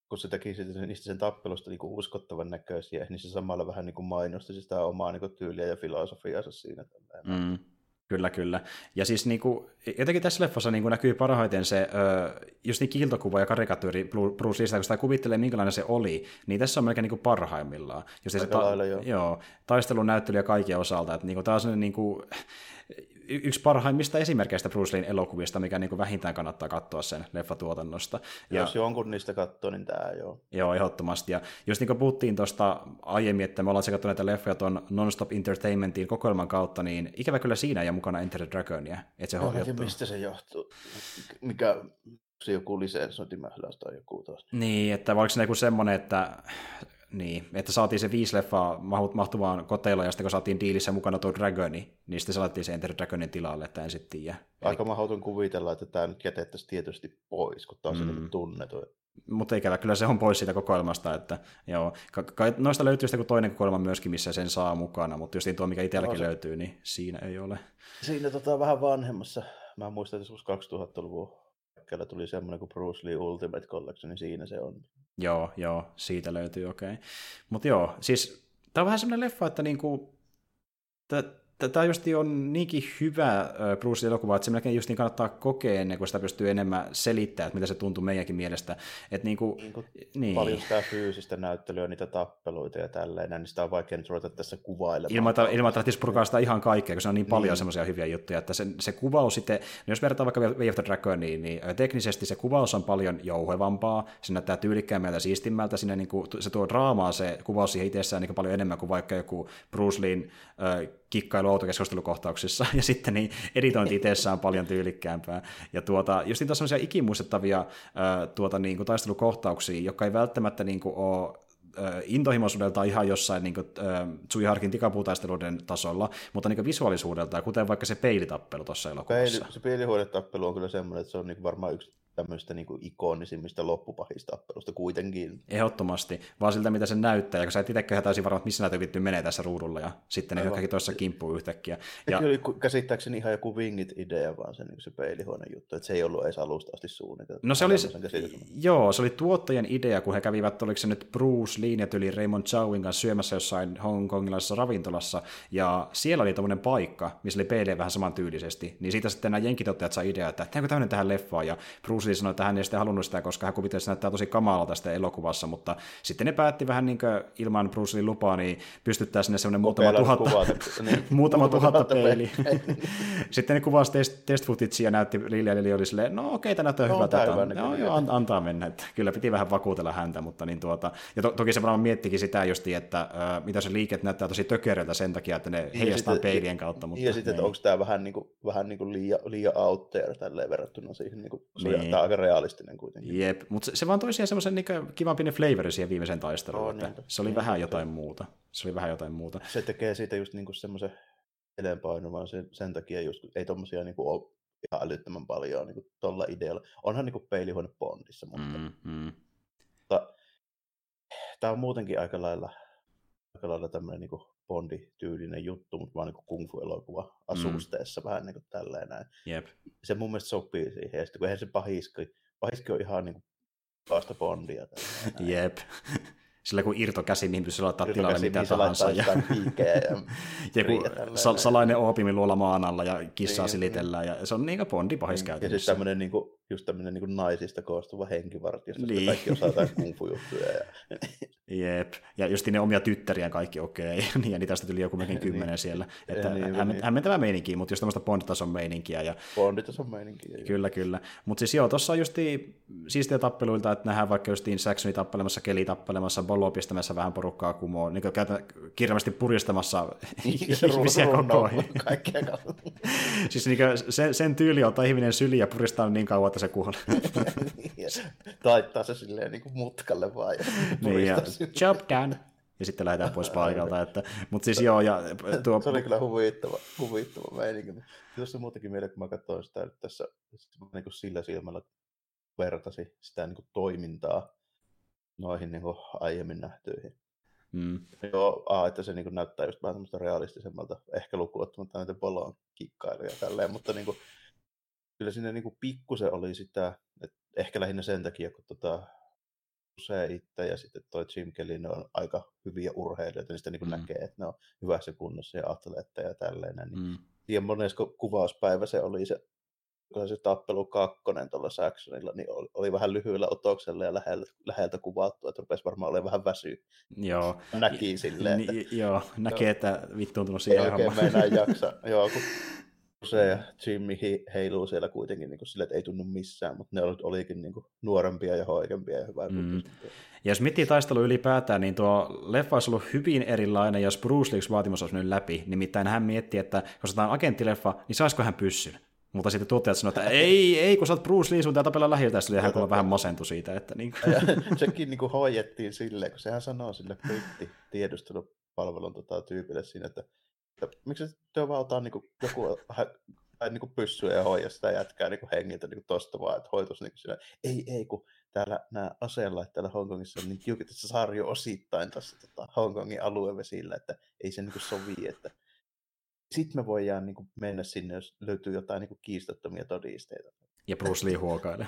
kun se teki siitä, niistä sen tappelusta niin uskottavan näköisiä, niin se samalla vähän niin kuin mainosti sitä omaa niin kuin tyyliä ja filosofiansa siinä. Mm. Kyllä, kyllä. Ja siis niin kuin, jotenkin tässä leffassa niin kuin näkyy parhaiten se just niin kiiltokuva ja karikatyyri Bruce Leestä, kun sitä kuvittelee, minkälainen se oli, niin tässä on melkein niin kuin parhaimmillaan. Just se ta- lailla, joo. joo. taistelun näyttely kaikkien osalta. Että niin kuin, tämä on niin kuin, yksi parhaimmista esimerkkeistä Bruce Leen elokuvista, mikä niin kuin vähintään kannattaa katsoa sen leffatuotannosta. Ja, Jos jonkun niistä katsoo, niin tämä joo. Joo, ehdottomasti. Ja just niin kuin puhuttiin tuosta aiemmin, että me ollaan sekattu näitä leffoja tuon Non-Stop Entertainmentin kokoelman kautta, niin ikävä kyllä siinä ei ole mukana Enter the Dragonia. Että se no, mistä se johtuu? Mikä se joku lisensointimähläys tai joku taas. Niin, että voiko se joku semmoinen, että niin, että saatiin se viisi leffaa mahtuvaan koteloon, ja sitten kun saatiin diilissä mukana tuo Dragoni, niin sitten saatiin se Enter Dragonin tilalle, että en sitten tiedä. Aika Eli... mahdoton kuvitella, että tämä nyt jätettäisiin tietysti pois, kun taas mm. tunnetu. Mutta ikävä kyllä se on pois siitä kokoelmasta, että joo, ka- ka- noista löytyy sitten toinen kokoelma myöskin, missä sen saa mukana, mutta just tuo, mikä itselläkin no, löytyy, niin siinä ei ole. Siinä tota, vähän vanhemmassa, mä muistan, että 2000-luvun kellä tuli semmoinen kuin Bruce Lee Ultimate Collection, niin siinä se on. Joo, joo, siitä löytyy, okei. Okay. Mutta joo, siis tämä on vähän semmoinen leffa, että niinku, tämä just on niinkin hyvä Bruce elokuva, että se melkein just niin kannattaa kokea ennen kuin sitä pystyy enemmän selittämään, että mitä se tuntuu meidänkin mielestä. Että niin kuin, niin kuin niin. Paljon sitä fyysistä näyttelyä, niitä tappeluita ja tälleen, niin sitä on vaikea nyt ruveta tässä kuvailemaan. Ilman, että, ilman, että purkaa sitä ihan kaikkea, kun se on niin paljon niin. semmoisia hyviä juttuja, että se, se kuvaus sitten, no jos vertaa vaikka Way of the Dragoniin, niin teknisesti se kuvaus on paljon jouhevampaa, se näyttää tyylikkäämmältä ja siistimmältä, sinne niin kuin, se tuo draamaa se kuvaus siihen itsessään niin paljon enemmän kuin vaikka joku Bruce Leein äh, kikkailu autokeskustelukohtauksissa, ja sitten niin editointi itsessään on paljon tyylikkäämpää. Ja tuota, just niitä on sellaisia ikimuistettavia tuota, niin kuin taistelukohtauksia, jotka ei välttämättä niin kuin, ole intohimoisuudelta ihan jossain niin kuin, äh, Tsui Harkin tikapuutaisteluiden tasolla, mutta niin visuaalisuudelta, kuten vaikka se peilitappelu tuossa elokuvassa. Peili, se peilihuonetappelu on kyllä semmoinen, että se on niin varmaan yksi tämmöistä niin ikonisimmista loppupahistappelusta kuitenkin. Ehdottomasti, vaan siltä mitä se näyttää, ja kun sä et itsekään täysin varma, että missä näitä vittu menee tässä ruudulla, ja sitten ne hyökkäkin toisessa kimppuu yhtäkkiä. Ja... Kyllä oli käsittääkseni ihan joku wingit-idea, vaan se, niin se peilihuone juttu, että se ei ollut edes alusta asti suunniteltu. No se oli, joo, se oli tuottajien idea, kun he kävivät, oliko se nyt Bruce Lee ja tyli Raymond Chowin kanssa syömässä jossain hongkongilaisessa ravintolassa, ja siellä oli tämmöinen paikka, missä oli peilejä vähän samantyylisesti, niin siitä sitten nämä jenkitottajat sai idea, että tehdäänkö tämmöinen tähän leffaan, ja Bruce Bruce sanoi, että hän ei sitten halunnut sitä, koska hän kuvitteli, että se näyttää tosi kamalalta tästä elokuvassa, mutta sitten ne päätti vähän niin kuin ilman Bruce Lee lupaa, niin pystyttää sinne semmoinen muutama tuhatta, niin, muutama tuhatta peili. sitten ne kuvasi test, test footagea ja näytti Lili Lili oli silleen, no okei, tämä näyttää no, hyvältä, hyvä, no, joo, joo, antaa mennä. Että kyllä piti vähän vakuutella häntä, mutta niin tuota, ja to, toki se varmaan miettikin sitä justi, että äh, mitä se liike näyttää tosi tökeröltä sen takia, että ne heijastaa peilien kautta. Mutta, ja sitten, että onko tämä vähän, niin kuin, vähän niin kuin liian, liian out there tälleen verrattuna siihen niin kuin, niin tämä on aika realistinen kuitenkin. Jep, mutta se, se vaan toi siihen semmoisen niin kivan pienen flavori siihen viimeiseen taisteluun, oh, että niin, se oli niin, vähän jotain se. muuta. Se oli vähän jotain muuta. Se tekee siitä just niin semmoisen edeenpainuvan sen, sen takia just, ei tommosia niin kuin ole ihan älyttömän paljon niin tuolla idealla. Onhan niin kuin peilihuone Bondissa, mutta, mm, mm. mutta tämä on muutenkin aika lailla, aika lailla tämmöinen niin Bondi-tyylinen juttu, mutta vaan niin kung fu-elokuva mm. asusteessa mm. vähän niin kuin tälleen näin. Jep. Se mun mielestä sopii siihen, ja sitten kun eihän se pahiski, pahiski on ihan niin kuin vasta Bondia. Jep. Sillä kun irto käsi, niin pystyy laittaa tilalle mitä niin tahansa. Ja, ja, ja sal- salainen oopimi luolla maan alla ja kissaa niin, silitellään. Ja se on niin kuin Bondi pahis niin, käytännössä. Ja sitten tämmöinen niin kuin, just tämmöinen niin naisista koostuva henkivartiosta, niin. kaikki osaa jotain kung juttuja. Ja... Jep, ja just ne omia tyttäriä kaikki okei, okay. niin, ja niitä sitten tuli joku mekin kymmenen niin. siellä. Että niin, häm, niin. hämmentävä meininki, mutta just tämmöistä Bond-tason meininkiä. Ja... Bond-tason meininkiä. Kyllä, kyllä. Mutta siis joo, tuossa on just siistiä tappeluilta, että nähdään vaikka justiin Saxoni tappelemassa, Keli tappelemassa, Bolo pistämässä vähän porukkaa kumoon, niin kirjallisesti puristamassa ihmisiä koko ajan. siis niin sen, sen tyyli ottaa ihminen syli ja puristaa niin kauan, että se kuolee. Taittaa se silleen niin kuin mutkalle vaan. Ja niin, ja job done. Ja sitten lähdetään pois paikalta. Että, mutta siis joo, ja tuo... Se oli kyllä huvittava, huvittava meininki. Tuossa muutenkin mieleen, kun mä katsoin sitä tässä niin kuin sillä silmällä vertasi sitä niin kuin toimintaa noihin niin kuin aiemmin nähtyihin. Mm. Joo, a, että se niin kuin näyttää just vähän semmoista realistisemmalta, ehkä lukuottamatta näitä Bolon kikkailuja tälleen, mutta niin kuin, kyllä siinä niin kuin pikkusen oli sitä, että ehkä lähinnä sen takia, kun tota, se itse ja sitten toi Jim Kelly, ne on aika hyviä urheilijoita, niin sitä niin kuin mm. näkee, että ne on hyvässä kunnossa ja atleetteja ja tälleen. Niin mm. Ja monesko kuvauspäivä se oli se, kun se tappelu kakkonen tuolla Saxonilla, niin oli, oli vähän lyhyellä otoksella ja läheltä, läheltä kuvattu, että rupesi varmaan olemaan vähän väsyä. Joo. Näki silleen, että... Ni, joo, näkee, että vittu on tullut siihen Ei oikein meinaa jaksa. joo, kun se ja Jimmy heiluu siellä kuitenkin niin sille, että ei tunnu missään, mutta ne olikin niin kuin, nuorempia ja hoikempia ja hyvää mm. Ja jos miettii taistelu ylipäätään, niin tuo leffa olisi ollut hyvin erilainen, jos Bruce Lee's vaatimus olisi mennyt läpi. Nimittäin hän mietti, että jos tämä on agenttileffa, niin saisiko hän pyssyn? Mutta sitten tuottajat sanoivat, että ei, ei, kun sä oot Bruce Lee, sun pitää tapella lähiltä, ja hän kyllä vähän masentui siitä. Että niin kuin. Ja sekin niin kuin hoidettiin silleen, kun sehän sanoo sille britti tiedustelupalvelun tota, tyypille siinä, että että miksi te vaan ottaa niin joku tai niin pyssyä ja hoida sitä jätkää niin hengiltä niin tosta vaan, että hoitus niin siinä. Ei, ei, kun täällä nämä aseenlaitteilla täällä Hongkongissa on niin tiukit, että se sarjo osittain tässä tota, Hongkongin aluevesillä, että ei se niin sovi, että sitten me voidaan niin mennä sinne, jos löytyy jotain niin kiistattomia todisteita. Ja Bruce Lee huokailee.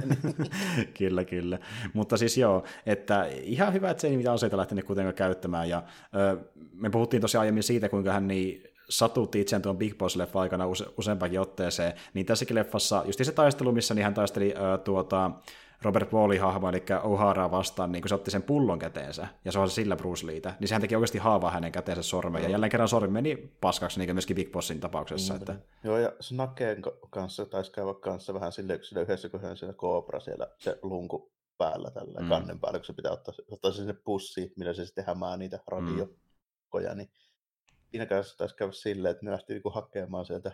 kyllä, kyllä. Mutta siis joo, että ihan hyvä, että se ei mitään aseita lähtenyt kuitenkaan käyttämään. Ja, ö, me puhuttiin tosiaan aiemmin siitä, kuinka hän niin satutti itseään tuon Big Boss-leffa aikana use, useampakin otteeseen, niin tässäkin leffassa, just se taistelu, missä niin hän taisteli äh, tuota, Robert Wallin hahmo, eli O'Hara vastaan, niin kun se otti sen pullon käteensä, ja se on sillä Bruce Leetä, niin sehän teki oikeasti haavaa hänen käteensä sormeen, ja jälleen kerran sormi meni paskaksi, niin kuin myöskin Big Bossin tapauksessa. Mm, että... Joo, ja Snakeen kanssa taisi käydä kanssa vähän sille, sille yhdessä, kun hän siellä Cobra siellä, se lunku päällä tällä mm. kannen päällä, kun se pitää ottaa, ottaa sinne pussiin, millä se sitten hämää niitä radiokoja, mm. niin siinä kanssa taisi käydä silleen, että ne lähti niinku hakemaan sieltä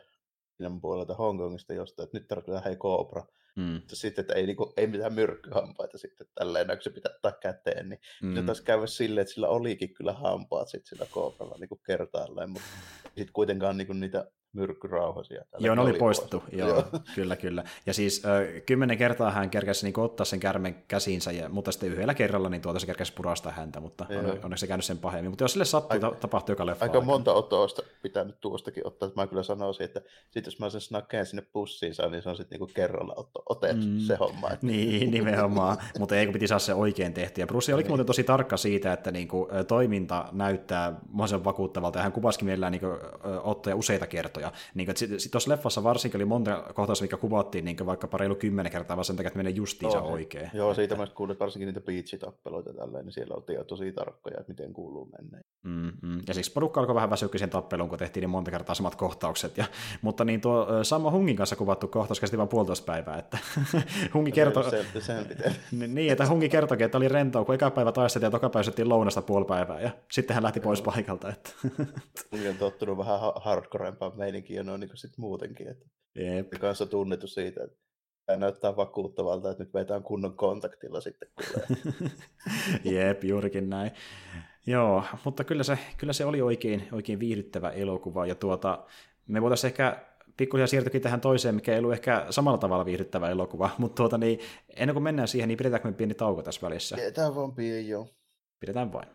puolelta Hongkongista jostain, että nyt tarvitaan hei Cobra, Mm. Sitten, että ei, niinku, ei mitään myrkkyhampaita sitten tälleen, kun se pitää ottaa käteen, niin mm. se taisi käydä silleen, että sillä olikin kyllä hampaat sitten sillä koopralla niin kertaalleen, mutta sitten kuitenkaan niin kuin niitä myrkkyrauhasia. Joo, ne oli poistettu, joo, joo. kyllä, kyllä. Ja siis ö, kymmenen kertaa hän kerkäsi niin ottaa sen kärmen käsiinsä, ja, mutta sitten yhdellä kerralla niin tuota se kerkäsi purastaa häntä, mutta on, onneksi se käynyt sen pahemmin. Mutta jos sille sattuu, aika, tapahtuu joka leffa. Aika monta otosta pitää nyt tuostakin ottaa, että mä kyllä sanoisin, että sit jos mä sen snakkeen sinne pussiin saan, niin se on sitten niinku kerralla otto, otet mm, se homma. Että... Niin, nimenomaan, mutta ei kun piti saada se oikein tehty. Ja Bruce olikin niin. muuten tosi tarkka siitä, että niinku, toiminta näyttää mahdollisimman vakuuttavalta, ja hän kuvasikin mielellään niinku, ottoja useita kertoja. Niinku, sitten tuossa leffassa varsinkin oli monta kohtaus, mikä kuvattiin niin vaikka reilu kymmenen kertaa, vaan sen takia, että menee justiinsa oh, oikein. Joo, siitä että... mä kuulin, varsinkin niitä beach-tappeluita tälleen, niin siellä oltiin jo tosi tarkkoja, että miten kuuluu mennä. Mm, mm. Ja siksi porukka alkoi vähän väsyä sen tappeluun, kun tehtiin niin monta kertaa samat kohtaukset. Ja, mutta niin tuo Sammo Hungin kanssa kuvattu kohtaus kesti vain puolitoista päivää. Että Hungi kertoi... Se, sen niin, että Hungi kertoi, että oli rentoa, kun eka päivä taisteltiin ja toka päivä lounasta puoli päivää. Ja sitten hän lähti pois paikalta. Että... Hungi on tottunut vähän hardcorempaan meininkiin ja noin niin kuin sit muutenkin. Että Jep. Kanssa tunnettu siitä, että tämä näyttää vakuuttavalta, että nyt vetään kunnon kontaktilla sitten. Jep, juurikin näin. Joo, mutta kyllä se, kyllä se oli oikein, oikein viihdyttävä elokuva, ja tuota, me voitaisiin ehkä pikkuhiljaa siirtyäkin tähän toiseen, mikä ei ollut ehkä samalla tavalla viihdyttävä elokuva, mutta tuota, niin, ennen kuin mennään siihen, niin pidetäänkö me pieni tauko tässä välissä? Pidetään vaan pieni, joo. Pidetään vain.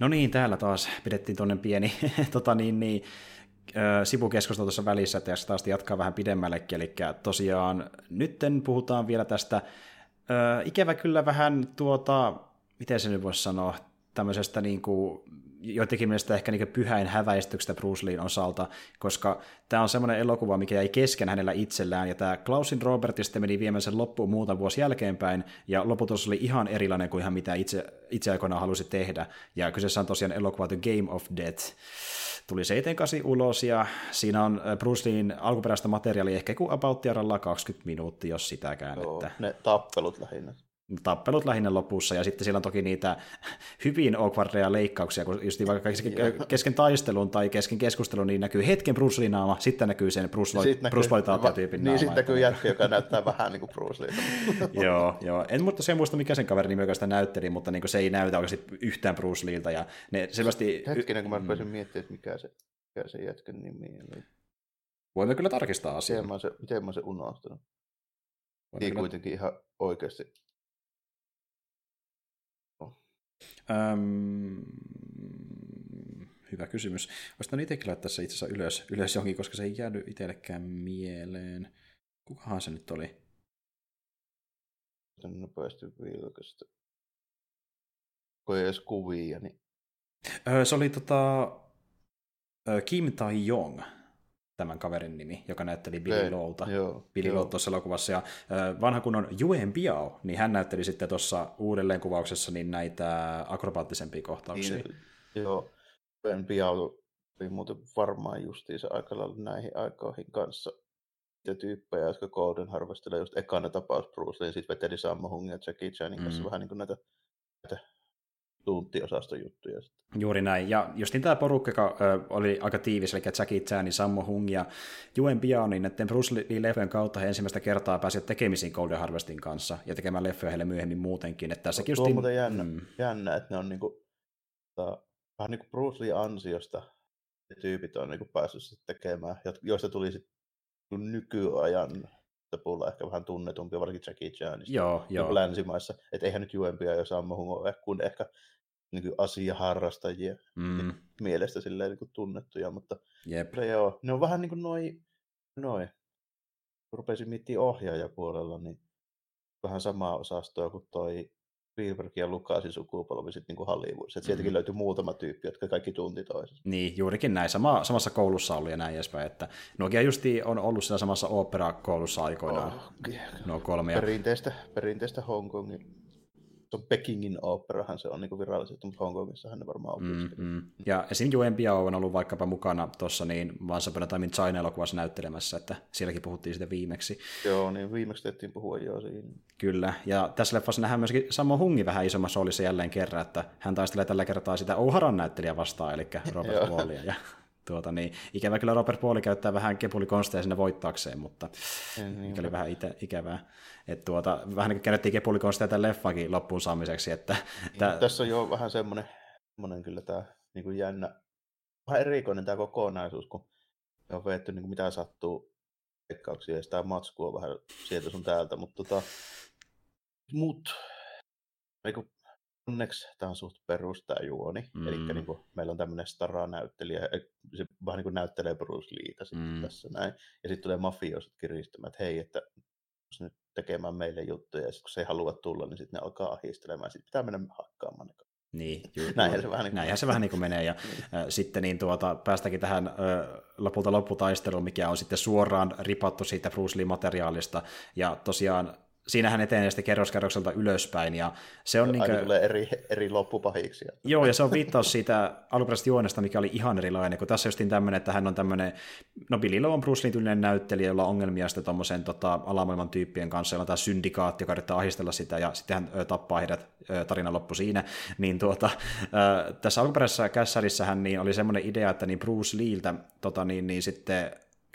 No niin, täällä taas pidettiin tuonne pieni tota niin, niin, sivukeskustelu tuossa välissä, että taas jatkaa vähän pidemmällekin, eli tosiaan nytten puhutaan vielä tästä, ö, ikävä kyllä vähän tuota, miten se nyt voisi sanoa, tämmöisestä niin kuin, joidenkin mielestä ehkä niin pyhäin häväistyksestä Bruce Leen osalta, koska tämä on semmoinen elokuva, mikä jäi kesken hänellä itsellään, ja tämä Klausin Robertista meni viemään sen loppuun muutaman vuosi jälkeenpäin, ja loputus oli ihan erilainen kuin ihan mitä itse, itse aikoinaan halusi tehdä, ja kyseessä on tosiaan elokuva The Game of Death, tuli 78 ulos, ja siinä on äh, Bruce Leen alkuperäistä materiaalia ehkä kuin about 20 minuuttia, jos sitäkään. Joo, että... ne tappelut lähinnä tappelut lähinnä lopussa, ja sitten siellä on toki niitä hyvin awkwardeja leikkauksia, kun just vaikka kesken, taistelun tai kesken keskustelun, niin näkyy hetken Bruce Lee naama, sitten näkyy sen Bruce, Lloyd, Bruce Lloyd tyypin Niin, sitten näkyy jätkä, joka näyttää vähän niin kuin Bruce Lee. joo, joo. En mutta se muista, mikä sen kaverin nimi sitä näytteli, mutta niin se ei näytä oikeasti yhtään Bruce Leeltä, ja ne selvästi... Hetkinen, kun mä rupesin mm. miettimään, että mikä se, mikä se jätkän nimi oli. Voimme kyllä tarkistaa asiaa. Miten mä se, miten mä se unohtanut? Niin kuitenkin ihan oikeasti Öm, hyvä kysymys. Voisi itsekin laittaa se itse asiassa ylös, ylös johonkin, koska se ei jäänyt itsellekään mieleen. Kukahan se nyt oli? Sen nopeasti vilkasta. Kun ei edes kuvia, niin... Öö, se oli tota, Kim Tai-jong tämän kaverin nimi, joka näytteli Billy Lowta. Billy Low tuossa elokuvassa. Ja vanha kunnon Yuen Biao, niin hän näytteli sitten tuossa uudelleenkuvauksessa niin näitä akrobaattisempia kohtauksia. Niin, joo, Yuen Biao oli muuten varmaan justiinsa aika lailla näihin aikoihin kanssa niitä tyyppejä, jotka Golden Harvestilla just ekana tapaus Bruce Lee, sitten veteli Sammo Hung ja Jackie Chanin kanssa mm. vähän niin kuin näitä, näitä tunttiosaston juttuja. Sitten. Juuri näin. Ja just niin tämä porukka, joka ö, oli aika tiivis, eli Jackie Chan, Sammo Hung ja Juen Biao, niin näiden Bruce Lee-leffojen kautta he ensimmäistä kertaa pääsivät tekemisiin Golden Harvestin kanssa ja tekemään leffoja heille myöhemmin muutenkin. Että tässäkin Tuo on jännä, mm. jännä, että ne on niinku, ta, vähän niin kuin Bruce Lee ansiosta ne tyypit on niinku päässyt sitten tekemään, joista tuli sitten nykyajan pulla ehkä vähän tunnetumpi, varsinkin Jackie Chanista joo, joo. länsimaissa. Että eihän nyt juempia ja Sammo Hungo kun ehkä niin asiaharrastajia mm. mielestä silleen niin kuin tunnettuja, mutta Jep. Se, joo, ne on vähän niin kuin noi, noi. Rupesin miettimään ohjaajapuolella, niin vähän samaa osastoa kuin toi Spielberg ja Lucasin sukupolvi sitten niin Hollywoodissa. Sieltäkin mm. löytyi muutama tyyppi, jotka kaikki tunti toisensa. Niin, juurikin näin. Sama, samassa koulussa oli ja näin edespäin. Että Nokia justi on ollut siinä samassa opera-koulussa aikoinaan. Oh, no kolme. Perinteistä, perinteistä Hongkongin se on Pekingin operahan se on niin virallisesti, mutta Hongkongissahan ne varmaan on. Mm, mm. Ja esim. Yuen Biao on ollut vaikkapa mukana tuossa niin Once Upon a Time in China-elokuvassa näyttelemässä, että sielläkin puhuttiin sitä viimeksi. Joo, niin viimeksi tehtiin puhua jo siinä. Kyllä, ja tässä leffassa nähdään myöskin Sammo Hungi vähän isommassa roolissa jälleen kerran, että hän taistelee tällä kertaa sitä Ouharan näyttelijä vastaan, eli Robert Wallia. Ja tuota, niin, ikävä kyllä Robert Pauli käyttää vähän kepulikonsteja sinne voittaakseen, mutta niin, oli vähän ite, ikävää. Et tuota, vähän niin käytettiin kepulikonsteja tämän leffankin loppuun saamiseksi. Että, niin, tää... Tässä on jo vähän semmoinen, semmoinen kyllä tämä niin kuin jännä, vähän erikoinen tämä kokonaisuus, kun on veetty niin kuin mitä sattuu veikkauksia ja sitä matskua vähän sieltä sun täältä, mutta tota, mut, niin onneksi tämä on suht perus tämä juoni. Mm. Eli niin kuin, meillä on tämmöinen stara-näyttelijä, se vähän niin kuin näyttelee Bruce Leeta mm. tässä näin. Ja sitten tulee mafioiset kiristämään, että hei, että nyt tekemään meille juttuja, ja sitten kun se ei halua tulla, niin sitten ne alkaa ahistelemaan, sitten pitää mennä hakkaamaan ne niin, juu, näinhän, se vähän niin näinhän se vähän niin kuin menee. Ja niin. äh, sitten niin tuota, päästäkin tähän äh, lopulta lopputaisteluun, mikä on sitten suoraan ripattu siitä Bruce Lee-materiaalista. Ja tosiaan siinähän etenee sitten kerroskerrokselta ylöspäin. Ja se on Aina niin kuin... tulee eri, eri loppupahiksi. Joo, ja se on viittaus siitä alkuperäisestä juonesta, mikä oli ihan erilainen, kun tässä justiin tämmöinen, että hän on tämmöinen, no Billy on Bruce Lee näyttelijä, jolla on ongelmia sitten tuommoisen tota, alamaailman tyyppien kanssa, jolla on tämä syndikaatti, joka yrittää ahistella sitä, ja sitten hän ö, tappaa heidät, ö, tarina loppu siinä. Niin tuota, ö, tässä alkuperäisessä kässärissähän niin oli semmoinen idea, että niin Bruce Leeltä tota, niin, niin sitten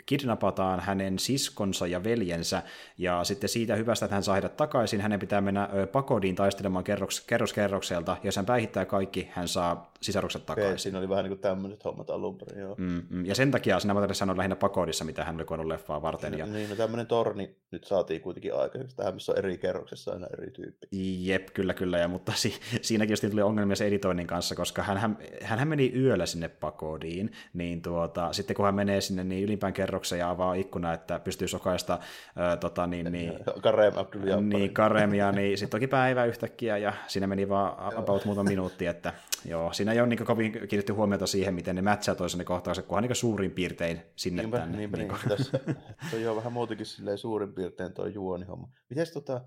kidnapataan hänen siskonsa ja veljensä, ja sitten siitä hyvästä, että hän saa heidät takaisin, hänen pitää mennä pakodiin taistelemaan kerros, kerros kerrokselta, ja jos hän päihittää kaikki, hän saa sisarukset takaisin. Okay, siinä oli vähän niin kuin tämmöiset hommat alun perin, joo. Mm, mm. Ja sen takia siinä materiaalissa on lähinnä pakodissa, mitä hän oli koonnut leffaa varten. Ja... Niin, no tämmöinen torni nyt saatiin kuitenkin aikaiseksi tähän, missä on eri kerroksessa aina eri tyyppi. Jep, kyllä, kyllä, ja, mutta si- siinäkin just tuli ongelmia se editoinnin kanssa, koska hän, hän meni yöllä sinne pakodiin, niin tuota, sitten kun hän menee sinne niin ylimpään kerrokseen ja avaa ikkuna, että pystyy sokaista äh, tota, niin, niin, Karem Niin, Karemia, niin sitten toki päivä yhtäkkiä, ja siinä meni vaan about muutama minuutti, että joo, siinä ei ole niin kovin kiinnitetty huomiota siihen, miten ne matchaa toisen kohtaukset, kunhan niin suurin piirtein sinne niinpä, tänne. Niinpä, niin niin. Tässä, se on jo vähän muutenkin suurin piirtein tuo juonihomma. Miten tota,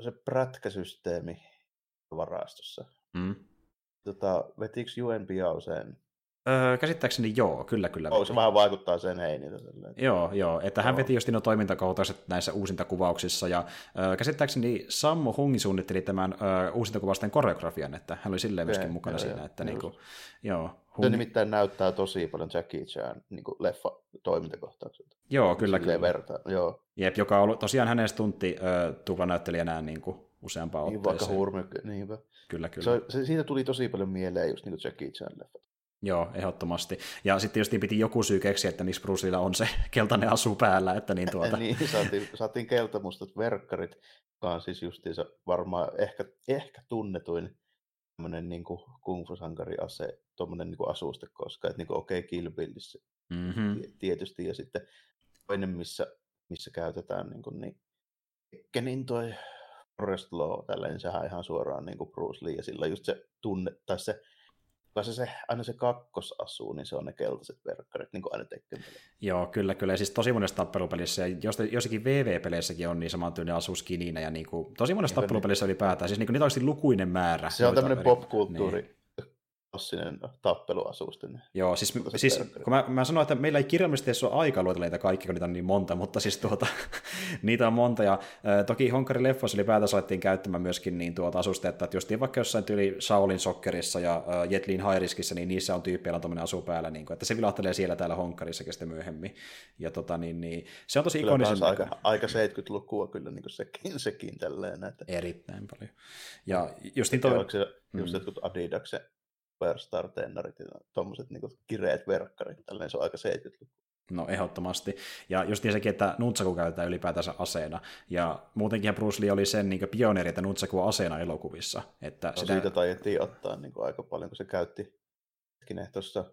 se prätkäsysteemi varastossa? Mm. Tota, vetikö Juen Biauseen Öö, käsittääkseni joo, kyllä kyllä. Oh, se vähän vaikuttaa sen heiniltä. Joo, joo, että hän joo. veti just nuo toimintakohtaiset näissä uusintakuvauksissa, ja öö, käsittääkseni Sammo Hungi suunnitteli tämän öö, uusintakuvausten koreografian, että hän oli silleen myöskin mukana joo, siinä, joo, että niin kuin, joo. Hungi... Se nimittäin näyttää tosi paljon Jackie Chan niin kuin leffa toimintakohtaukselta. Joo, kyllä, kyllä. Verta, joo. Jep, joka on ollut tosiaan hänestä tunti öö, tuplanäyttelijänä niin kuin useampaan niin, otteeseen. Vaikka hurmykkä, niinpä. Kyllä, kyllä. Se, se, siitä tuli tosi paljon mieleen just niin kuin Jackie Chan leffat. Joo, ehdottomasti. Ja sitten just piti joku syy keksiä, että miksi Bruceilla on se keltainen asu päällä. Että niin, tuota... niin saatiin, saatiin keltamustat verkkarit, joka on siis justiinsa varmaan ehkä, ehkä tunnetuin tämmöinen niin kuin kung fu sankari ase, tuommoinen niin asuste, koska että niin kuin, okei, okay, Kill Billissä mm-hmm. tietysti, ja sitten toinen, missä, missä käytetään niin kuin, niin, Kenin toi Forest Law, tälleen sehän ihan suoraan niin kuin Bruce Lee, ja sillä just se tunne, tai se se, se, aina se kakkosasu, niin se on ne keltaiset verkkarit, niin kuin aina tekee. Joo, kyllä, kyllä. Ja siis tosi monessa tappelupelissä, ja jossakin VV-peleissäkin on niin samantyinen asu skininä, ja niin kuin, tosi monessa niin, tappelupelissä niin. ylipäätään. Siis niin kuin, niitä on lukuinen määrä. Se on tämmöinen popkulttuuri. Niin klassinen tappeluasusten. Joo, siis, siis kun mä, mä sanoin, että meillä ei kirjallisesti ole aika luetella niitä kaikki, kun niitä on niin monta, mutta siis tuota, niitä on monta, ja äh, toki Honkari leffoissa ylipäätään alettiin käyttämään myöskin niin tuota asusteetta, että just vaikka jossain tyyli Shaolin Sokkerissa ja äh, Jetlin Hairiskissä, niin niissä on tyyppiä, on tuommoinen asu päällä, niin kuin, että se vilahtelee siellä täällä Honkarissakin sitten myöhemmin, ja tota, niin, niin, se on tosi ikonisen aika, aika 70-lukua kyllä niin kuin sekin, sekin tälleen. Että... Erittäin paljon. Ja just niin toi... Se, just mm. jotkut Adidaksen Superstar-tennarit ja tuommoiset niin kireet verkkarit, tällainen se on aika 70 No ehdottomasti. Ja just niin sekin, että Nunchaku käytetään ylipäätänsä aseena. Ja muutenkin Bruce Lee oli sen niin pioneeri, että Nunchaku on aseena elokuvissa. Että no, sitä... siitä taidettiin ottaa niin kuin aika paljon, kun se käytti hetkinen tuossa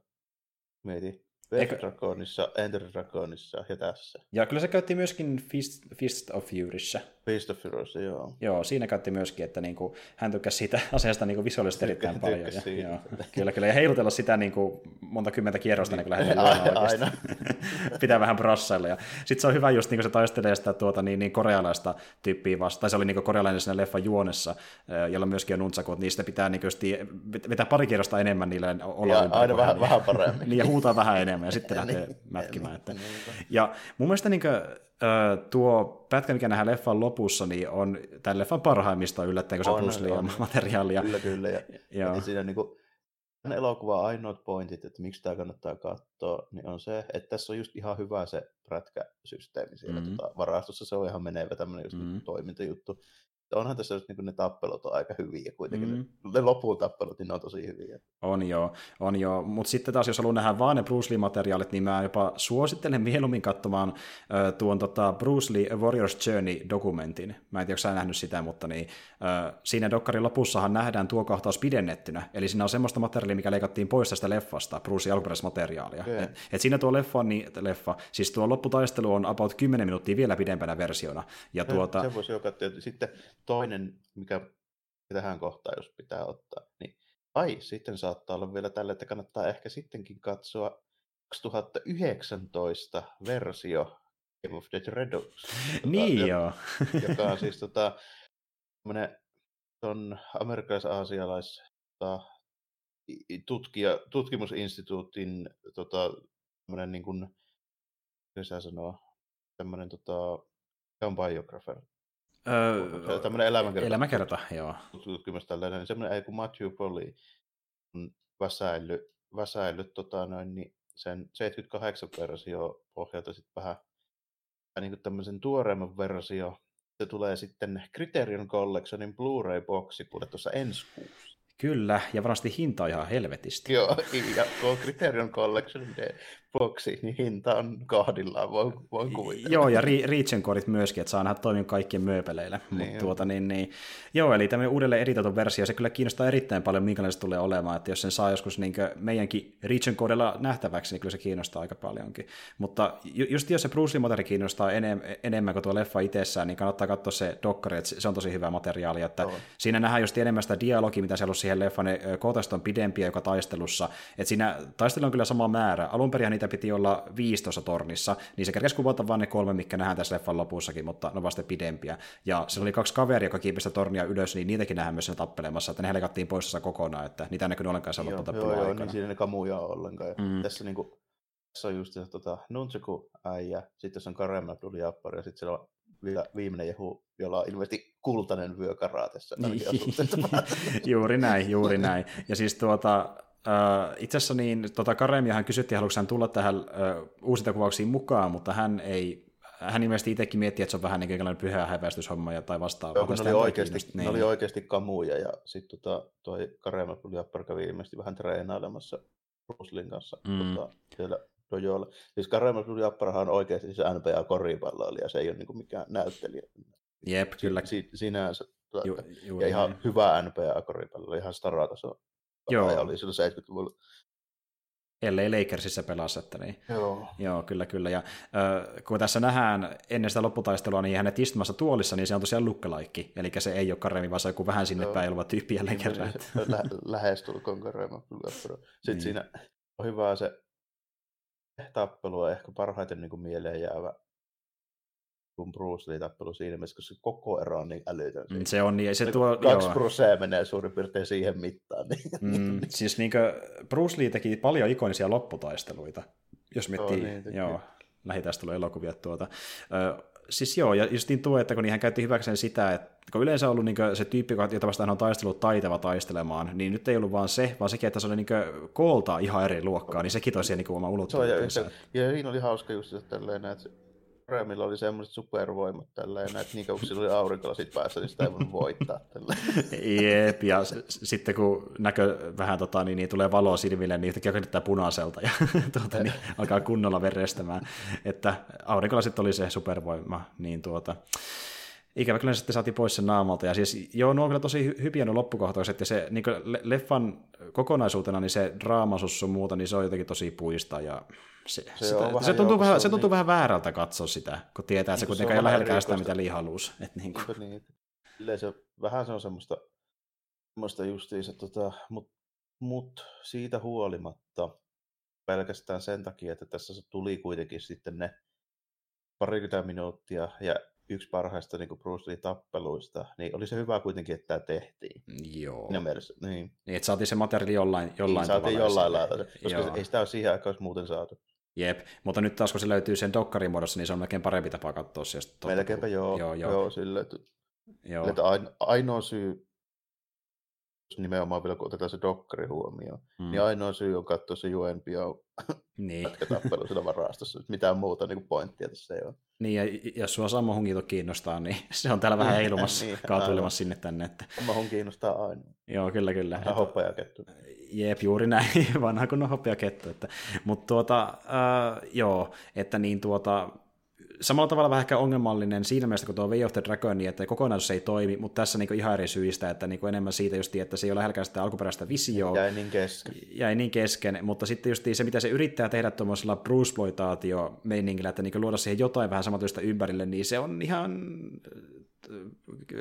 mietin Eikö... Dragonissa, Enter Dragonissa ja tässä. Ja kyllä se käytti myöskin Fist, Fist of Furyssä Beast of Heroes, joo. Joo, siinä käytti myöskin, että niin kuin, hän tykkäsi siitä asiasta niin visuaalisesti erittäin paljon. Ja, joo, kyllä, kyllä, ja heilutella sitä niin kuin, monta kymmentä kierrosta niin kuin lähdetään aina. Pitää vähän brassailla. Ja sitten se on hyvä just, niin kuin se taistelee sitä tuota, niin, niin korealaista tyyppiä vastaan, tai se oli niin korealainen siinä leffan juonessa, jolla myöskin on nuntsakut, niin sitä pitää niin kuin, vetää pari kierrosta enemmän niille olla aina vähän, vähän paremmin. niin, ja huutaa vähän enemmän, ja sitten lähtee niin, mätkimään. Että. Ja mun mielestä niin kuin, tuo pätkä, mikä nähdään leffan lopussa, niin on tämän leffan parhaimmista yllättäen, kun se on Bruce Lee materiaalia. Kyllä, kyllä. Ja, ja siinä niin kuin, elokuva ainoat pointit, että miksi tämä kannattaa katsoa, niin on se, että tässä on just ihan hyvä se prätkäsysteemi siellä mm-hmm. tota, varastossa. Se on ihan menevä tämmöinen just mm-hmm. toimintajuttu onhan tässä niin ne tappelut on aika hyviä kuitenkin. Mm. Ne loppuun tappelut, niin ne on tosi hyviä. On joo, on joo. Mutta sitten taas, jos haluaa nähdä vaan ne Bruce Lee-materiaalit, niin mä jopa suosittelen mieluummin katsomaan äh, tuon tota, Bruce Lee Warriors Journey-dokumentin. Mä en tiedä, onko sä nähnyt sitä, mutta niin, äh, siinä dokkarin lopussahan nähdään tuo kohtaus pidennettynä. Eli siinä on semmoista materiaalia, mikä leikattiin pois tästä leffasta, Bruce alkuperäismateriaalia. Okay. Et, et siinä tuo leffa, niin, leffa, siis tuo lopputaistelu on about 10 minuuttia vielä pidempänä versiona. Ja tuota... Se voisi joka Sitten toinen, mikä tähän kohtaan, jos pitää ottaa, niin ai, sitten saattaa olla vielä tällä, että kannattaa ehkä sittenkin katsoa 2019 versio Game of the Redux. Tota, niin joo. joka on siis tota, on amerikkalais-aasialais tota, tutkija, tutkimusinstituutin tota, niin kuin, mitä sanoo, tämmöinen tota, on biographer, Öö, tämmöinen elämänkerta. Elämänkerta, joo. Tutkimus tällainen, niin semmoinen, ei kun Matthew Polly on väsäillyt, väsäillyt tota noin, niin sen 78 versio pohjalta sitten vähän niin kuin tämmöisen tuoreemman versio. Se tulee sitten Criterion Collectionin Blu-ray-boksi kuule tuossa ensi kuussa. Kyllä, ja varmasti hinta on ihan helvetisti. Joo, ja Criterion Collection boksi, niin hinta on kahdillaan, voin, voin kuvitella. Joo, ja Reachen kodit myöskin, että saa nähdä toimia kaikkien mööpeleillä. Niin, Mut tuota, niin, niin, joo, eli tämmöinen uudelleen editoitu versio, se kyllä kiinnostaa erittäin paljon, minkälainen se tulee olemaan, että jos sen saa joskus niin meidänkin Reachen kodilla nähtäväksi, niin kyllä se kiinnostaa aika paljonkin. Mutta just jos se Bruce Lee kiinnostaa enem, enemmän kuin tuo leffa itsessään, niin kannattaa katsoa se dokkari, että se on tosi hyvä materiaali, että oh. siinä nähdään just enemmän sitä dialogia, mitä siellä on siihen leffaan, ne on pidempiä joka taistelussa, että siinä taistelu on kyllä sama määrä. Alun perin niitä piti olla 15 tornissa, niin se kerkesi kuvata vain ne kolme, mikä nähdään tässä leffan lopussakin, mutta ne vasta pidempiä. Ja se oli kaksi kaveria, joka kiipistä tornia ylös, niin niitäkin nähdään myös tappelemassa, että ne leikattiin pois kokonaan, että niitä ei näkynyt ollenkaan sen lopputappelun aikana. Joo, niin siinä ne kamuja ollenkaan. Mm. Tässä niin kuin, tässä on just se tota, Nunchaku äijä, sitten se on Karema tuli ja sitten siellä on vielä viimeinen jehu, jolla on ilmeisesti kultainen vyökaraa tässä. juuri näin, juuri näin. Ja siis tuota, Uh, itse asiassa niin, tota Karemiahan kysyttiin, haluatko hän tulla tähän uh, uusinta kuvauksiin mukaan, mutta hän ei hän ilmeisesti itsekin miettii, että se on vähän niin kuin pyhä häväistyshomma ja tai vastaavaa. Joo, ne oli, oikeasti, ne niin. oli oikeasti kamuja ja sitten tota, toi Karema tuli kävi ilmeisesti vähän treenailemassa Ruslin kanssa mm. tota, siellä dojoilla. Siis Karema tuli on oikeasti se nba koripallo ja se ei ole niin kuin mikään näyttelijä. Jep, kyllä. Si- sinänsä. Tuota, Ju, ja ihan hyvä nba koripallo, ihan starataso Joo. Oli silloin 70-luvulla. Ellei Lakersissa pelasi, että niin. Joo. Joo, kyllä, kyllä. Ja äh, kun tässä nähdään ennen sitä lopputaistelua, niin hänet istumassa tuolissa, niin se on tosiaan lukkalaikki. Eli se ei ole Karemi, vaan se on joku vähän sinne Joo. päin oleva tyyppi jälleen niin, kerran. Lä- lähestulkoon Karema. Sitten niin. siinä on hyvä se tappelu on ehkä parhaiten niin kuin mieleen jäävä kuin Bruce Lee-tappelu siinä mielessä, koska se koko ero on niin älytön. Mm, se on niin, se tuo... Kaksi prosea menee suurin piirtein siihen mittaan. Niin. Mm, siis niin kuin Bruce Lee teki paljon ikonisia lopputaisteluita, jos miettii oh, niin, joo, lähitaisteluelokuvia tuota. Ö, siis joo, ja just niin tuo, että kun hän käytti hyväkseen sitä, että kun yleensä on ollut niin se tyyppi, jota vastaan on taistellut taitava taistelemaan, niin nyt ei ollut vaan se, vaan sekin, että se oli niin koolta ihan eri luokkaa, niin sekin toi siihen niin oma ulottuvuutensa. Ja, ja, ja, siinä oli hauska just tälleen, että Remillä oli semmoiset supervoimat tällä ja näitä niin kun sillä oli aurinkolasit päässä, niin sitä ei voinut voittaa. Tällä. Jep, ja s- sitten kun näkö vähän tota, niin, niin tulee valoa silmille, niin yhtäkkiä näyttää punaiselta ja tuota, niin, alkaa kunnolla verestämään. Että aurinkolasit oli se supervoima, niin tuota, ikävä kyllä sitten saatiin pois sen naamalta. Ja siis, joo, nuo on kyllä tosi hyviä nuo loppukohtaukset, ja se niin leffan kokonaisuutena, niin se draamasus sun muuta, niin se on jotenkin tosi puista, ja se, se, sitä, vähän se, tuntuu, vähän, se tuntuu niin... vähän väärältä katsoa sitä, kun tietää, että se niin, kuitenkaan ei lähelläkään sitä, mitä Lee halusi. Että niin kuin. niin. Se, vähän se on semmoista, semmoista justiinsa, tota, mutta mut siitä huolimatta pelkästään sen takia, että tässä tuli kuitenkin sitten ne parikymmentä minuuttia ja yksi parhaista niin Bruce Lee-tappeluista, niin oli se hyvä kuitenkin, että tämä tehtiin. Joo. Siinä mielessä, niin. niin että saatiin se materiaali jollain, jollain niin, saatiin jollain lailla, koska Joo. ei sitä ole siihen aikaan muuten saatu. Jep, mutta nyt taas kun se löytyy sen dokkarin muodossa, niin se on melkein parempi tapa katsoa se. Melkeinpä joo, joo, joo. joo sille, että, joo. että ainoa syy, nimenomaan vielä kun otetaan se dokkari huomioon, mm. niin ainoa syy on katsoa se UNPO niin. tappelu sillä varastossa. Mitään muuta niin kuin pointtia tässä ei ole. Niin, ja jos sua Sammo Hunkito kiinnostaa, niin se on täällä vähän heilumassa, niin, kaatuilemassa sinne tänne. Että... Sammo Hun kiinnostaa aina. Joo, kyllä, kyllä. Vähän hoppa kettu. Jep, juuri näin, vanha kun on hoppa kettu. Että... Mutta tuota, äh, joo, että niin tuota, samalla tavalla vähän ehkä ongelmallinen siinä mielessä, kun tuo Way of the Dragon, niin että kokonaisuus ei toimi, mutta tässä niin ihan eri syistä, että niin enemmän siitä just, että se ei ole lähelläkään sitä alkuperäistä visioa. Jäi niin kesken. Jäi niin kesken, mutta sitten just se, mitä se yrittää tehdä tuommoisella brusploitaatio meiningillä, että niin luoda siihen jotain vähän samantyistä ympärille, niin se on ihan äh,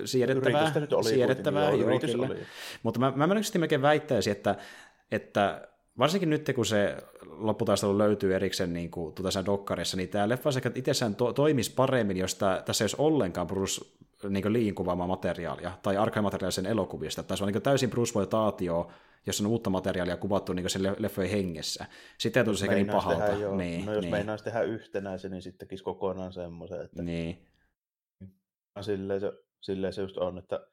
siedettävää. oli siedettävää, joo, joo, kyllä. Oli. Mutta mä, mä melkein väittäisin, että, että varsinkin nyt, kun se lopputaistelu löytyy erikseen niin kuin, tuota dokkarissa, niin tämä leffa sekä itsessään to- toimisi paremmin, jos tämä, tässä ei olisi ollenkaan Bruce niin liin kuvaamaa materiaalia, tai archive-materiaalia sen elokuvista. Tässä on niin täysin Bruce-voitaatio, jos on uutta materiaalia kuvattu niin sen leffojen hengessä. Sitten ei tulisi sekä niin pahalta. Tehdä, niin, no jos niin. meinaisi tehdä yhtenäisen, niin sitten tekisi kokonaan semmoisen. Että... Niin. Silleen se, silleen se just on, että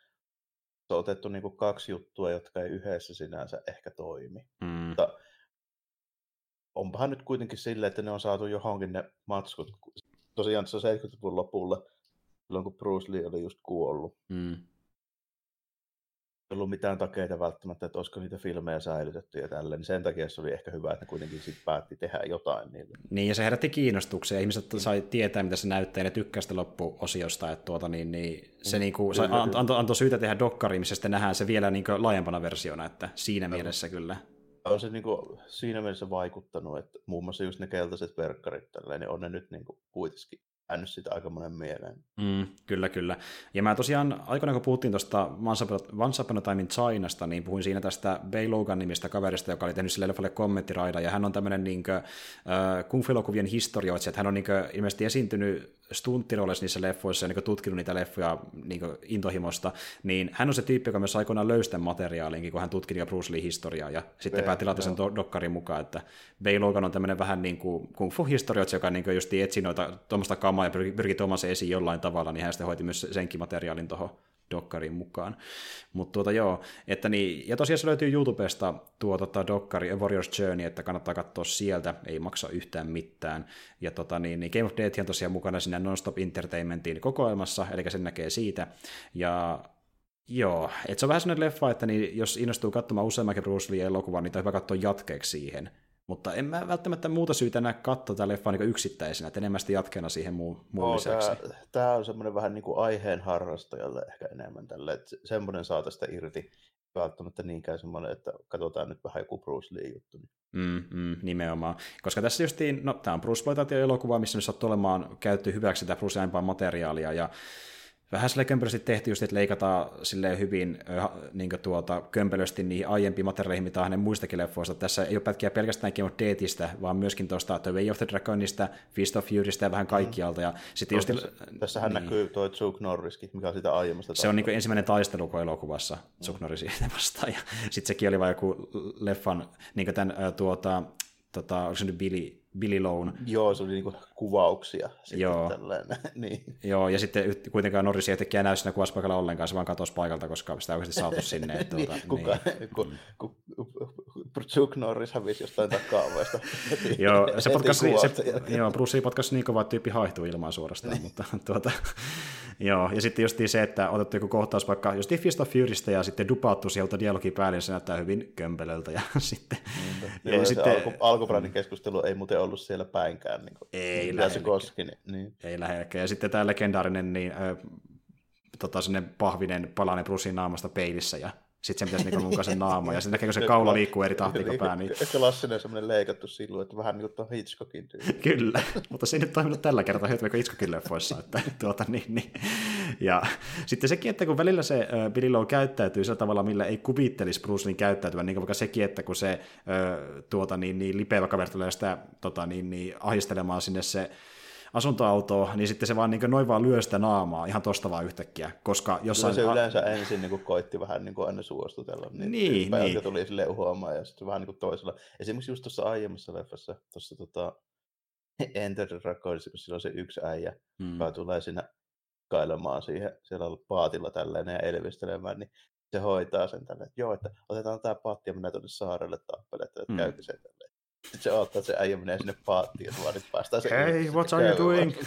on otettu niin kuin kaksi juttua, jotka ei yhdessä sinänsä ehkä toimi. Mm. Mutta onpahan nyt kuitenkin silleen, että ne on saatu johonkin ne matskut. Tosiaan se 70-luvun lopulla, silloin kun Bruce Lee oli just kuollut. Mm ollut mitään takeita välttämättä, että olisiko niitä filmejä säilytetty ja tälleen, niin sen takia se oli ehkä hyvä, että ne kuitenkin sitten päätti tehdä jotain niille. Niin, ja se herätti kiinnostuksia, ihmiset sai tietää, mitä se näyttää, ja ne tykkäsivät loppuosiosta, että tuota, niin, niin se mm. niinku, sai, antoi anto syytä tehdä dokkari, missä sitten nähdään se vielä niinku laajempana versiona, että siinä no. mielessä kyllä. On se niinku siinä mielessä vaikuttanut, että muun muassa just ne keltaiset verkkarit, tälleen, niin on ne nyt niinku kuitenkin jäänyt sitä aika monen mieleen. Mm, kyllä, kyllä. Ja mä tosiaan, aikoinaan kun puhuttiin tuosta Once Upon a Time in Chinasta, niin puhuin siinä tästä Bay Logan nimistä kaverista, joka oli tehnyt sille leffalle kommenttiraida, ja hän on tämmöinen niin kuin, äh, kung fu-elokuvien historioitsija, että hän on niin kuin, ilmeisesti esiintynyt stunttiroolissa niissä leffoissa ja niin tutkinut niitä leffoja niin intohimosta, niin hän on se tyyppi, joka myös aikoinaan löysi tämän materiaalinkin, kun hän tutki niin Bruce Lee-historiaa, ja sitten päätti laittaa sen dokkarin mukaan, että Bay Logan on tämmöinen vähän niin kuin kung fu-historioitsija, joka niin just etsi noita tuommoista kamaa ja pyrki, pyrki tuomaan se esiin jollain tavalla, niin hän sitten hoiti myös senkin materiaalin tuohon Dokkarin mukaan. Mutta tuota joo, että niin, ja tosiaan se löytyy YouTubesta tuo tota, Dokkari A Warrior's Journey, että kannattaa katsoa sieltä, ei maksa yhtään mitään. Ja tota, niin, niin Game of Death on tosiaan mukana siinä Nonstop Entertainmentin kokoelmassa, eli sen näkee siitä. Ja Joo, että se on vähän sellainen leffa, että niin, jos innostuu katsomaan useammankin Bruce Lee-elokuvan, niin on hyvä katsoa jatkeeksi siihen. Mutta en mä välttämättä muuta syytä näe katsoa tätä leffaa niin yksittäisenä, että enemmän sitten jatkeena siihen muun, muun oh, lisäksi. Tämä, tämä on semmoinen vähän niin kuin aiheen harrastajalle ehkä enemmän tälle, että semmoinen saa tästä irti välttämättä niinkään semmoinen, että katsotaan nyt vähän joku Bruce Lee-juttu. Niin. Mm, mm, nimenomaan. Koska tässä justiin, no tämä on Bruce Lee-elokuva, missä nyt sattuu olemaan käytetty hyväksi tätä Bruce Lee materiaalia, ja vähän sille kömpelösti tehty just, että leikataan silleen hyvin niin tuota, kömpelösti niihin aiempiin materiaaleihin, mitä hänen muistakin leffoista. Tässä ei ole pätkiä pelkästään Game of Deathistä, vaan myöskin tuosta The Way of the Dragonista, Fist of Furystä ja vähän kaikkialta. Ja sitten no, just, tässä, tässähän niin. näkyy tuo Chuck Norriskin, mikä on sitä aiemmasta. Se on niin ensimmäinen taistelu elokuvassa Chuck Norrisin vastaan. Ja sitten sekin oli vain joku leffan, niin tämän tuota, tota, onko se nyt Billy, Billy Lone. Joo, se oli niinku kuvauksia. Joo. niin. Joo, ja sitten kuitenkaan Norris ei tekijä näy siinä kuvauspaikalla ollenkaan, se vaan katosi paikalta, koska sitä oikeasti saatu sinne. Että, niin, tuota, kuka, niin. ku, ku, Chuck Norris hävisi jostain takaavaista. joo, se potkas, se, joo, Bruce potkasi niin kovaa, että tyyppi haihtuu ilmaan suorastaan, niin. mutta tuota, joo, ja sitten just se, että otettu joku kohtaus vaikka just Fist of Furystä ja sitten dupaattu sieltä dialogi päälle, niin se näyttää hyvin kömpelöltä, ja sitten... ja, ja sitten alku, alkuperäinen keskustelu ei muuten ollut siellä päinkään. Niin kuin, ei se koski. Niin, niin. Ei lähelläkään. Ja sitten tämä legendaarinen niin, äh, tota, pahvinen palanen Brucein naamasta peilissä ja sitten sen pitäisi niinku sen naama, ja sitten näkee, kun se kaula liikkuu eri tahtiin kuin pää. Niin... Klassinen semmoinen leikattu silu, että vähän niin kuin Hitchcockin tyyli. Kyllä, mutta se ei nyt toiminut tällä kertaa hyötyä kuin Hitchcockin leffoissa. Että, tuota, niin, niin. Ja sitten sekin, että kun välillä se Billy Lowe käyttäytyy sillä tavalla, millä ei kuvittelisi Bruce Lee käyttäytyvän, niin kuin vaikka sekin, että kun se tuota, niin, niin, lipeävä kaveri tulee sitä tota, niin, niin, ahistelemaan sinne se asuntoautoa, niin sitten se vaan niin noin vaan lyö sitä naamaa ihan tosta vaan yhtäkkiä, koska jossain... Kyllä se yleensä ensin niin kuin koitti vähän niin kuin aina suostutella, niin, niin, niin. tuli sille uhoamaan ja sitten vähän niin kuin toisella. Esimerkiksi just tuossa aiemmassa leffassa, tuossa tota, Enter the Dragonissa, kun sillä on se yksi äijä, hmm. joka tulee siinä kailemaan siihen, siellä on paatilla tälleen ja elvistelemään, niin se hoitaa sen tälle, että joo, että otetaan tämä paatti ja mennään tuonne saarelle tappelemaan, että hmm. käykö se. Sitten se odottaa, että se äijä menee sinne paattiin, että vaan nyt päästään se. Hey, what are you doing?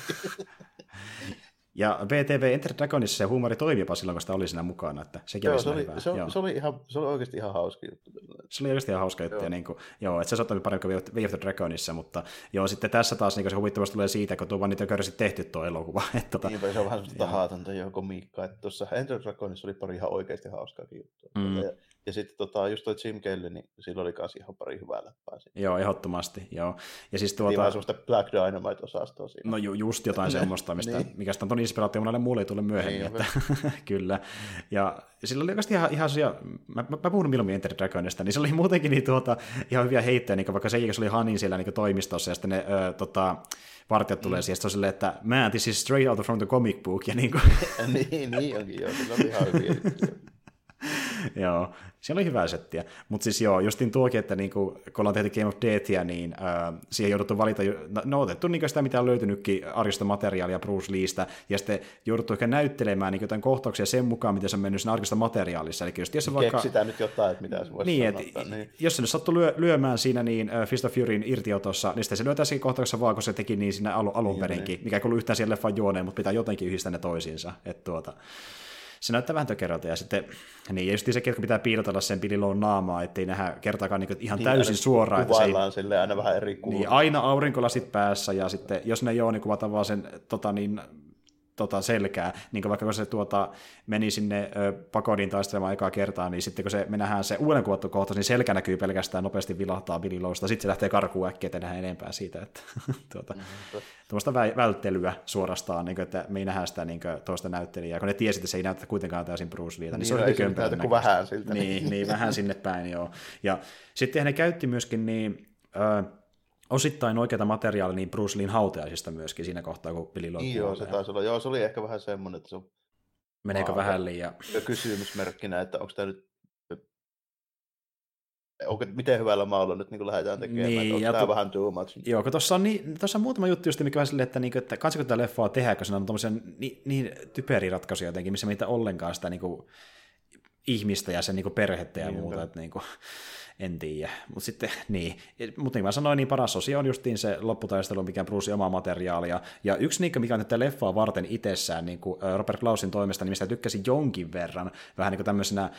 Ja VTV Enter Dragonissa se huumori toimi jopa silloin, kun sitä oli siinä mukana, että sekin joo, se, oli, se, oli, se, oli ihan, se oli oikeasti ihan hauska juttu. Se oli oikeasti ihan hauska juttu, joo. Ja niin kuin, joo, että se saattoi paremmin kuin Way of the Dragonissa, mutta joo, sitten tässä taas niin se huvittavasti tulee siitä, kun tuo vaan niitä on tehty tuo elokuva. Että, tota, Niinpä, se on vähän sellaista haatonta jo komiikkaa, että tuossa Enter Dragonissa oli pari ihan oikeasti hauskaa juttua. Mm. Ja, ja sitten tota, just toi Jim Kelly, niin sillä oli kanssa ihan pari hyvää läppää. Siinä. Joo, ehdottomasti, joo. Ja siis tuota... Niin vähän semmoista Black Dynamite-osastoa siinä. No ju, just jotain semmoista, mistä, niin. mikä on ton inspiraatio monelle muulle tulee myöhemmin. Niin, että, kyllä. Ja sillä oli oikeasti ihan, ihan asia, mä, mä, mä puhun milloin Enter Dragonista, niin se oli muutenkin niin tuota, ihan hyviä heittejä, niin vaikka se, se oli Hanin siellä niin toimistossa, ja sitten ne ö, tota, vartijat tulee mm. siihen, se on silleen, että man, this is straight out from the comic book, ja niin kuin... niin, niin onkin joo, sillä oli ihan hyviä joo, siellä oli hyvää settiä. Mutta siis joo, justin tuokin, että niinku, kun ollaan tehty Game of Deathia, niin äh, siihen jouduttu valita, no, no otettu niinku sitä, mitä on löytynytkin arjesta materiaalia Bruce Leestä, ja sitten jouduttu ehkä näyttelemään niinku jotain kohtauksia sen mukaan, miten se on mennyt siinä arkista materiaalissa. Eli just, jos vaikka... Keksitään nyt jotain, että mitä se voisi niin, sanoa. Et, niin. Jos se nyt sattuu lyö, lyömään siinä niin uh, Fist of Furyin irtiotossa, niin sitten se lyötään siinä kohtauksessa vaan, kun se teki niin siinä alu, alun niin, perinkin, niin. mikä ei kuulu yhtään siihen leffan juoneen, mutta pitää jotenkin yhdistää ne toisiinsa. Että tuota, se näyttää vähän tökerältä, ja sitten niin, ja just se, että pitää piilotella sen Bililon naamaa, ettei nähdä kertaakaan niin ihan niin, täysin suoraan. Että se ei, sille aina vähän eri kuulua. Niin, aina aurinkolasit päässä, ja sitten jos ne ole, niin kuvataan vaan sen tota, niin, tota selkää, niin kuin vaikka kun se tuota, meni sinne ö, pakodin taistelemaan ekaa kertaa, niin sitten kun se, me nähdään se uuden kuvattu kohta, niin selkä näkyy pelkästään nopeasti vilahtaa Billy Lowsta, sitten se lähtee karkuun äkkiä, että nähdään enempää siitä, että tuota, mm-hmm. tuommoista vä- välttelyä suorastaan, niin kuin, että me ei nähdä sitä niin kuin, toista näyttelijää, kun ne tiesi, että se ei näytä kuitenkaan täysin Bruce Leeta, niin, niin se oli kömpelä. Kuin vähän siltä. Niin, niin, vähän sinne päin, joo. Ja sitten ne käytti myöskin niin, ö, osittain oikeata materiaalia niin Bruce Leein hautajaisista myöskin siinä kohtaa, kun Billy Lloyd niin Joo, se taisi olla. Joo, se oli ehkä vähän semmoinen, että se on... Meneekö Aa, vähän liian... Kysymysmerkkinä, että onko tämä nyt onko, miten hyvällä maalla nyt niin lähdetään tekemään, niin, onko tämä to... vähän too much? Joo, kun tuossa on, niin, tuossa on muutama juttu just, mikä on silleen, että, niin kuin, että katsoko tätä leffaa tehdä, kun siinä on tommosia niin, niin typeriä ratkaisuja jotenkin, missä meitä ollenkaan sitä niin kuin, ihmistä ja sen niin kuin, perhettä ja niin, muuta, että niin kuin, en tiedä. Mutta sitten, niin. Mutta niin mä sanoin, niin paras osio on justiin se lopputaistelu, mikä on Bruce omaa materiaalia. Ja yksi niinkö, mikä on tätä leffaa varten itsessään, niin kuin Robert Klausin toimesta, niin mistä tykkäsin jonkin verran, vähän niin kuin tämmöisenä äh,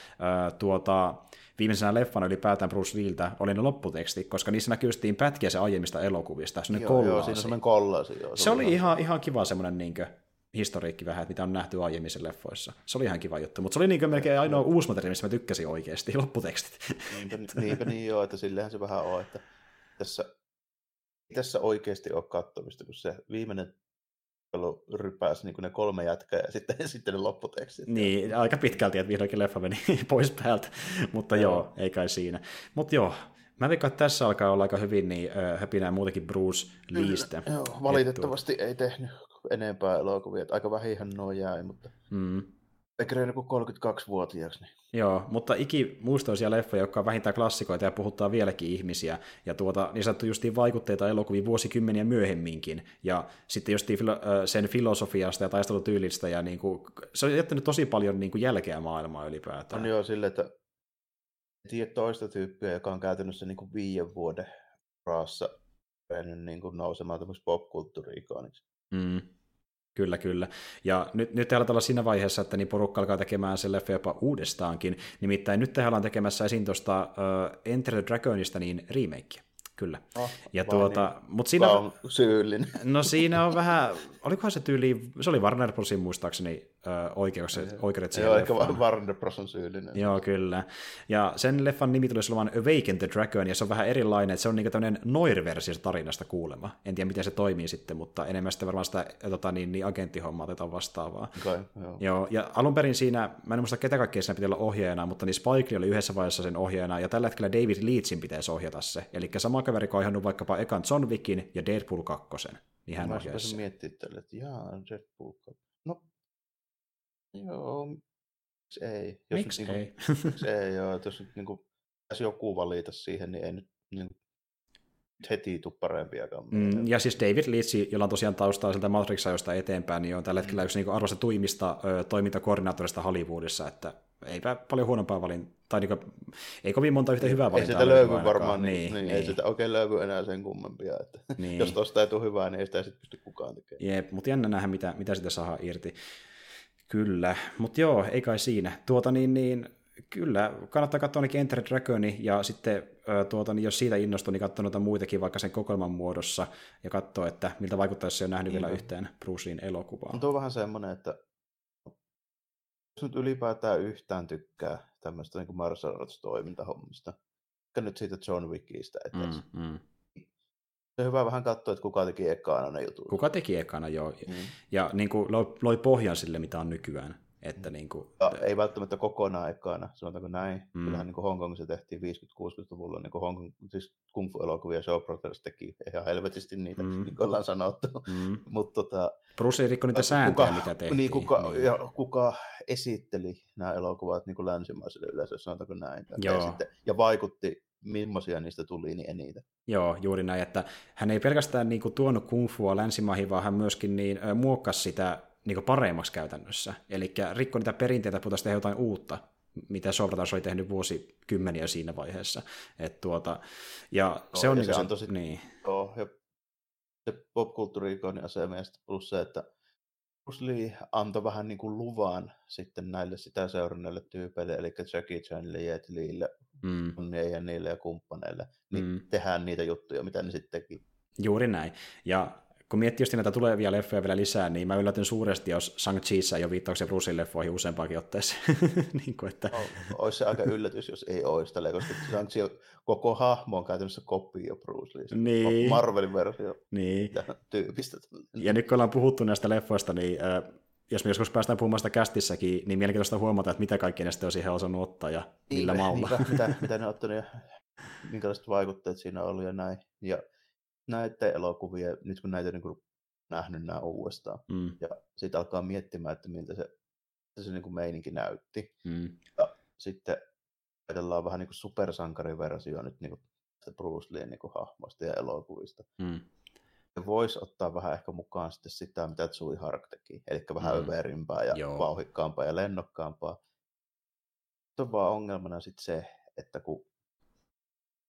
tuota, viimeisenä leffana ylipäätään Bruce Leeltä oli ne lopputeksti, koska niissä näkyy pätkiä se aiemmista elokuvista, joo, joo, siinä on kollaasi. Joo, se, se oli ihan, ihan kiva semmoinen niin kuin, historiikki vähän, että mitä on nähty aiemmissa leffoissa. Se oli ihan kiva juttu, mutta se oli niin melkein ainoa uusi materiaali, missä mä tykkäsin oikeasti, lopputekstit. Niinpä, niinpä niin joo, että sillehän se vähän on, että tässä, tässä oikeasti ole katsomista, kun se viimeinen rypäsi niin ne kolme jätkää ja sitten, sitten ne lopputekstit. Niin, aika pitkälti, että vihdoinkin leffa meni pois päältä, mutta joo, joo ei kai siinä. Mutta joo, Mä veikkaan, että tässä alkaa olla aika hyvin niin, höpinää muutenkin Bruce Leestä. Joo, valitettavasti ei tehnyt enempää elokuvia. Että aika vähihän nuo jäi, mutta mm. eikä kuin 32-vuotiaaksi. Niin. Joo, mutta iki muistoisia leffoja, jotka on vähintään klassikoita ja puhuttaa vieläkin ihmisiä. Ja tuota, niin sanottu justiin vaikutteita elokuviin vuosikymmeniä myöhemminkin. Ja sitten justiin sen filosofiasta ja taistelutyylistä. Ja niin kuin, se on jättänyt tosi paljon niin kuin jälkeä maailmaa ylipäätään. On joo, silleen, että tiedä toista tyyppiä, joka on käytännössä niin kuin viiden vuoden raassa niin kuin nousemaan tämmöistä popkulttuuri-ikoniksi. Mm. Kyllä, kyllä. Ja nyt, nyt aletaan olla siinä vaiheessa, että niin porukka alkaa tekemään se leffa jopa uudestaankin. Nimittäin nyt tehdään tekemässä esiin tuosta uh, Enter the Dragonista niin remake. Kyllä. No, Ja tuota, niin, mutta siinä, on syyllinen. no siinä on vähän, olikohan se tyyli, se oli Warner Brosin muistaakseni ö, oikeudet siihen Joo, ehkä. Warner Bros. on syyllinen. Joo, kyllä. Ja sen leffan nimi tulisi olemaan Awaken the Dragon, ja se on vähän erilainen, että se on niinku tämmöinen noir-versio tarinasta kuulema. En tiedä, miten se toimii sitten, mutta enemmän sitten varmaan sitä tota, niin, niin agenttihommaa otetaan vastaavaa. Kai, joo. Joo, ja alun perin siinä, mä en muista ketä kaikkea siinä piti olla ohjaajana, mutta niin Spike oli yhdessä vaiheessa sen ohjaajana, ja tällä hetkellä David Leitchin pitäisi ohjata se. Eli sama kaveri, joka on ohjannut vaikkapa ekan John Wickin ja Deadpool 2, niin hän Mä ohjaisi sen. miettiä tälle, että jaa, Deadpool. No, joo, ei? Jos Miksi nyt, ei? Niinku, miksi ei, joo, jos nyt niinku, pitäisi joku valita siihen, niin ei nyt niin, heti tule parempiakaan. Mm, ja siis David Leitch, jolla on tosiaan taustaa sieltä Matrix-ajoista eteenpäin, niin on tällä hetkellä yksi niin arvostetuimmista ö, toimintakoordinaattorista Hollywoodissa, että eipä paljon huonompaa valin, tai niin kuin, ei kovin monta yhtä hyvää Ei valintaa. sitä löydy varmaan, niin, niin, niin, ei sitä oikein löydy enää sen kummempia. Että Niin. Jos tosta ei tule hyvää, niin ei sitä sitten pysty kukaan tekemään. Jep, mutta jännä nähdä, mitä, mitä sitä saa irti. Kyllä, mutta joo, ei kai siinä. Tuota niin, niin kyllä, kannattaa katsoa ainakin Enter Dragoni, ja sitten tuota, niin jos siitä innostuu, niin katsoa noita muitakin vaikka sen kokoelman muodossa, ja katsoa, että miltä vaikuttaa, jos se on nähnyt vielä Niin. yhteen Bruce Leein elokuvaa. Mutta on vähän semmoinen, että jos nyt ylipäätään yhtään tykkää tämmöistä niin martial arts toimintahommista, nyt siitä John Wickistä etes. Mm, mm. Se on hyvä vähän katsoa, että kuka teki ekana ne jutut. Kuka teki ekana, joo. Mm. Ja niin kuin, loi, loi pohjan sille, mitä on nykyään. Että niin kuin, Ja ei välttämättä kokonaan ekana, sanotaanko näin. Mm. Mm. Kyllähän niin Hongkongissa tehtiin 50-60-luvulla niin Hongkong, siis kung fu-elokuvia Show Brothers teki ihan helvetisti niitä, Mm. mm. niin kuin ollaan sanottu. mm. Mutta tota, Bruce ei rikko niitä kuka, sääntöjä, mitä tehtiin. Niin, kuka, ja kuka esitteli nämä elokuvat niin kuin länsimaiselle yleisölle, sanotaanko näin. Joo. Ja, sitten, ja vaikutti, millaisia niistä tuli, niin eniten. Joo, juuri näin, että hän ei pelkästään niin kuin, tuonut kung fua länsimaihin, vaan hän myöskin niin, muokkasi sitä niin kuin, paremmaksi käytännössä. Eli rikko niitä perinteitä, puhutaan tehdä jotain uutta, mitä Sobratas oli tehnyt vuosikymmeniä siinä vaiheessa. Et, tuota, ja se Joo, on, ja niin se se, antoi sit- niin, Joo, ja se popkulttuuri-ikonin asema ja sitten plus se, että Bruce Lee antoi vähän niin kuin luvan sitten näille sitä seuranneille tyypeille, eli Jackie Chanille, Jet Leelle, mm, ja niille ja kumppaneille, niin Mm. tehdään niitä juttuja, mitä ne sitten teki. juuri näin. Ja kun miettii just näitä tulevia leffoja vielä lisää, niin mä yllätyn suuresti, jos Shang-Chiissa ei ole viittauksia Brucein leffoihin useampaakin otteeseen. niin kuin, että, O- Olisi se aika yllätys, jos ei olisi tällä, koska Shang-Chi on- koko hahmo on käytännössä kopio Bruce Leeista. Niin. Marvelin versio niin. tyypistä. Ja nyt kun ollaan puhuttu näistä leffoista, niin äh, jos me joskus päästään puhumaan sitä kästissäkin, niin mielenkiintoista huomata, että mitä kaikki ne sitten on siihen osannut ottaa ja millä Niinpä, maulla. niinpä, mitä, mitä ne on ottanut ja minkälaiset vaikutteet siinä on ollut ja näin. Ja näiden elokuvia, nyt kun näitä on niin nähnyt nämä uudestaan, Mm, ja sitten alkaa miettimään, että miltä se, miltä se niin kuin meininki näytti. mm, Sitten ajatellaan vähän niin kuin supersankariversio nyt niin kuin Bruce Leen niin kuin hahmoista ja elokuvista. mm, Ja voisi ottaa vähän ehkä mukaan sitten sitä, mitä Tsui Hark teki, eli vähän Mm. överimpää ja Joo. vauhikkaampaa ja lennokkaampaa. Nyt on vaan ongelmana sitten se, että kun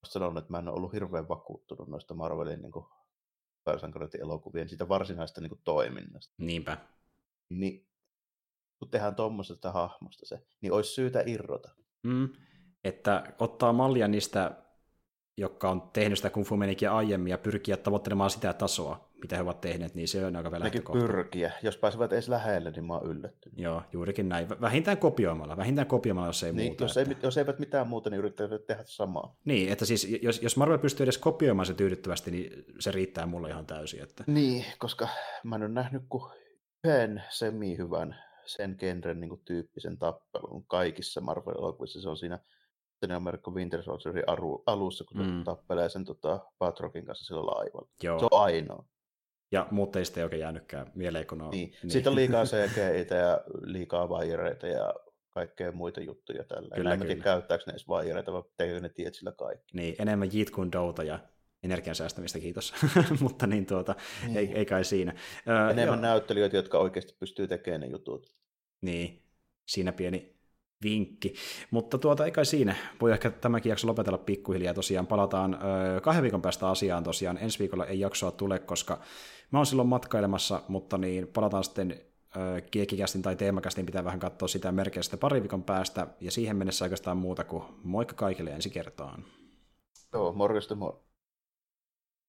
sanonut, että mä en ole ollut hirveän vakuuttunut noista Marvelin niin elokuvien siitä varsinaista niin kuin, toiminnasta, niinpä. niin kun tehdään tuommoisesta hahmosta se, niin olisi syytä irrota. Mm, että ottaa mallia niistä, jotka on tehnyt sitä kung fu aiemmin ja pyrkiä tavoittelemaan sitä tasoa, mitä he ovat tehneet, niin se on aika vielä pyrkiä. Jos pääsevät edes lähelle, niin mä oon yllättynyt. Joo, juurikin näin. Vä- Vähintään kopioimalla, vähintään kopioimalla, jos ei Niin, muuta. jos, että... ei, jos eivät mitään muuta, niin yrittävät tehdä samaa. Niin, että siis jos, jos Marvel pystyy edes kopioimaan se tyydyttävästi, niin se riittää mulle ihan täysin. Että... Niin, koska mä en ole nähnyt kuin yhden semi-hyvän sen genren niin kuin, tyyppisen tappelun kaikissa Marvel-elokuvissa. Se on siinä Captain America Winter Soldierin alussa, kun Mm. se tappelee sen tota, Patrockin kanssa sillä laivalla. Joo. Se on ainoa. Ja muut ei sitten oikein jäänytkään mieleen, kun on... Niin. niin. Siitä on liikaa CGI ja liikaa vaijereita ja kaikkea muita juttuja tällä. Kyllä, en tiedä, käyttääkö ne edes vaijereita vai tekeekö ne tiet sillä kaikki. Niin, enemmän jit kuin douta ja energian säästämistä, kiitos. Mutta niin tuota, ei, Niin. ei kai siinä. Öö, Enemmän joo. näyttelijöitä, jotka oikeasti pystyy tekemään ne jutut. Niin, siinä pieni vinkki. Mutta tuota, ei kai siinä. Voi ehkä tämäkin jakso lopetella pikkuhiljaa. Tosiaan palataan kahden viikon päästä asiaan tosiaan. Ensi viikolla ei jaksoa tule, koska mä oon silloin matkailemassa, mutta niin palataan sitten kiekikästin tai teemakästin pitää vähän katsoa sitä merkeä sitten pari viikon päästä. Ja siihen mennessä oikeastaan muuta kuin moikka kaikille ensi kertaan. Joo, morjesta moi.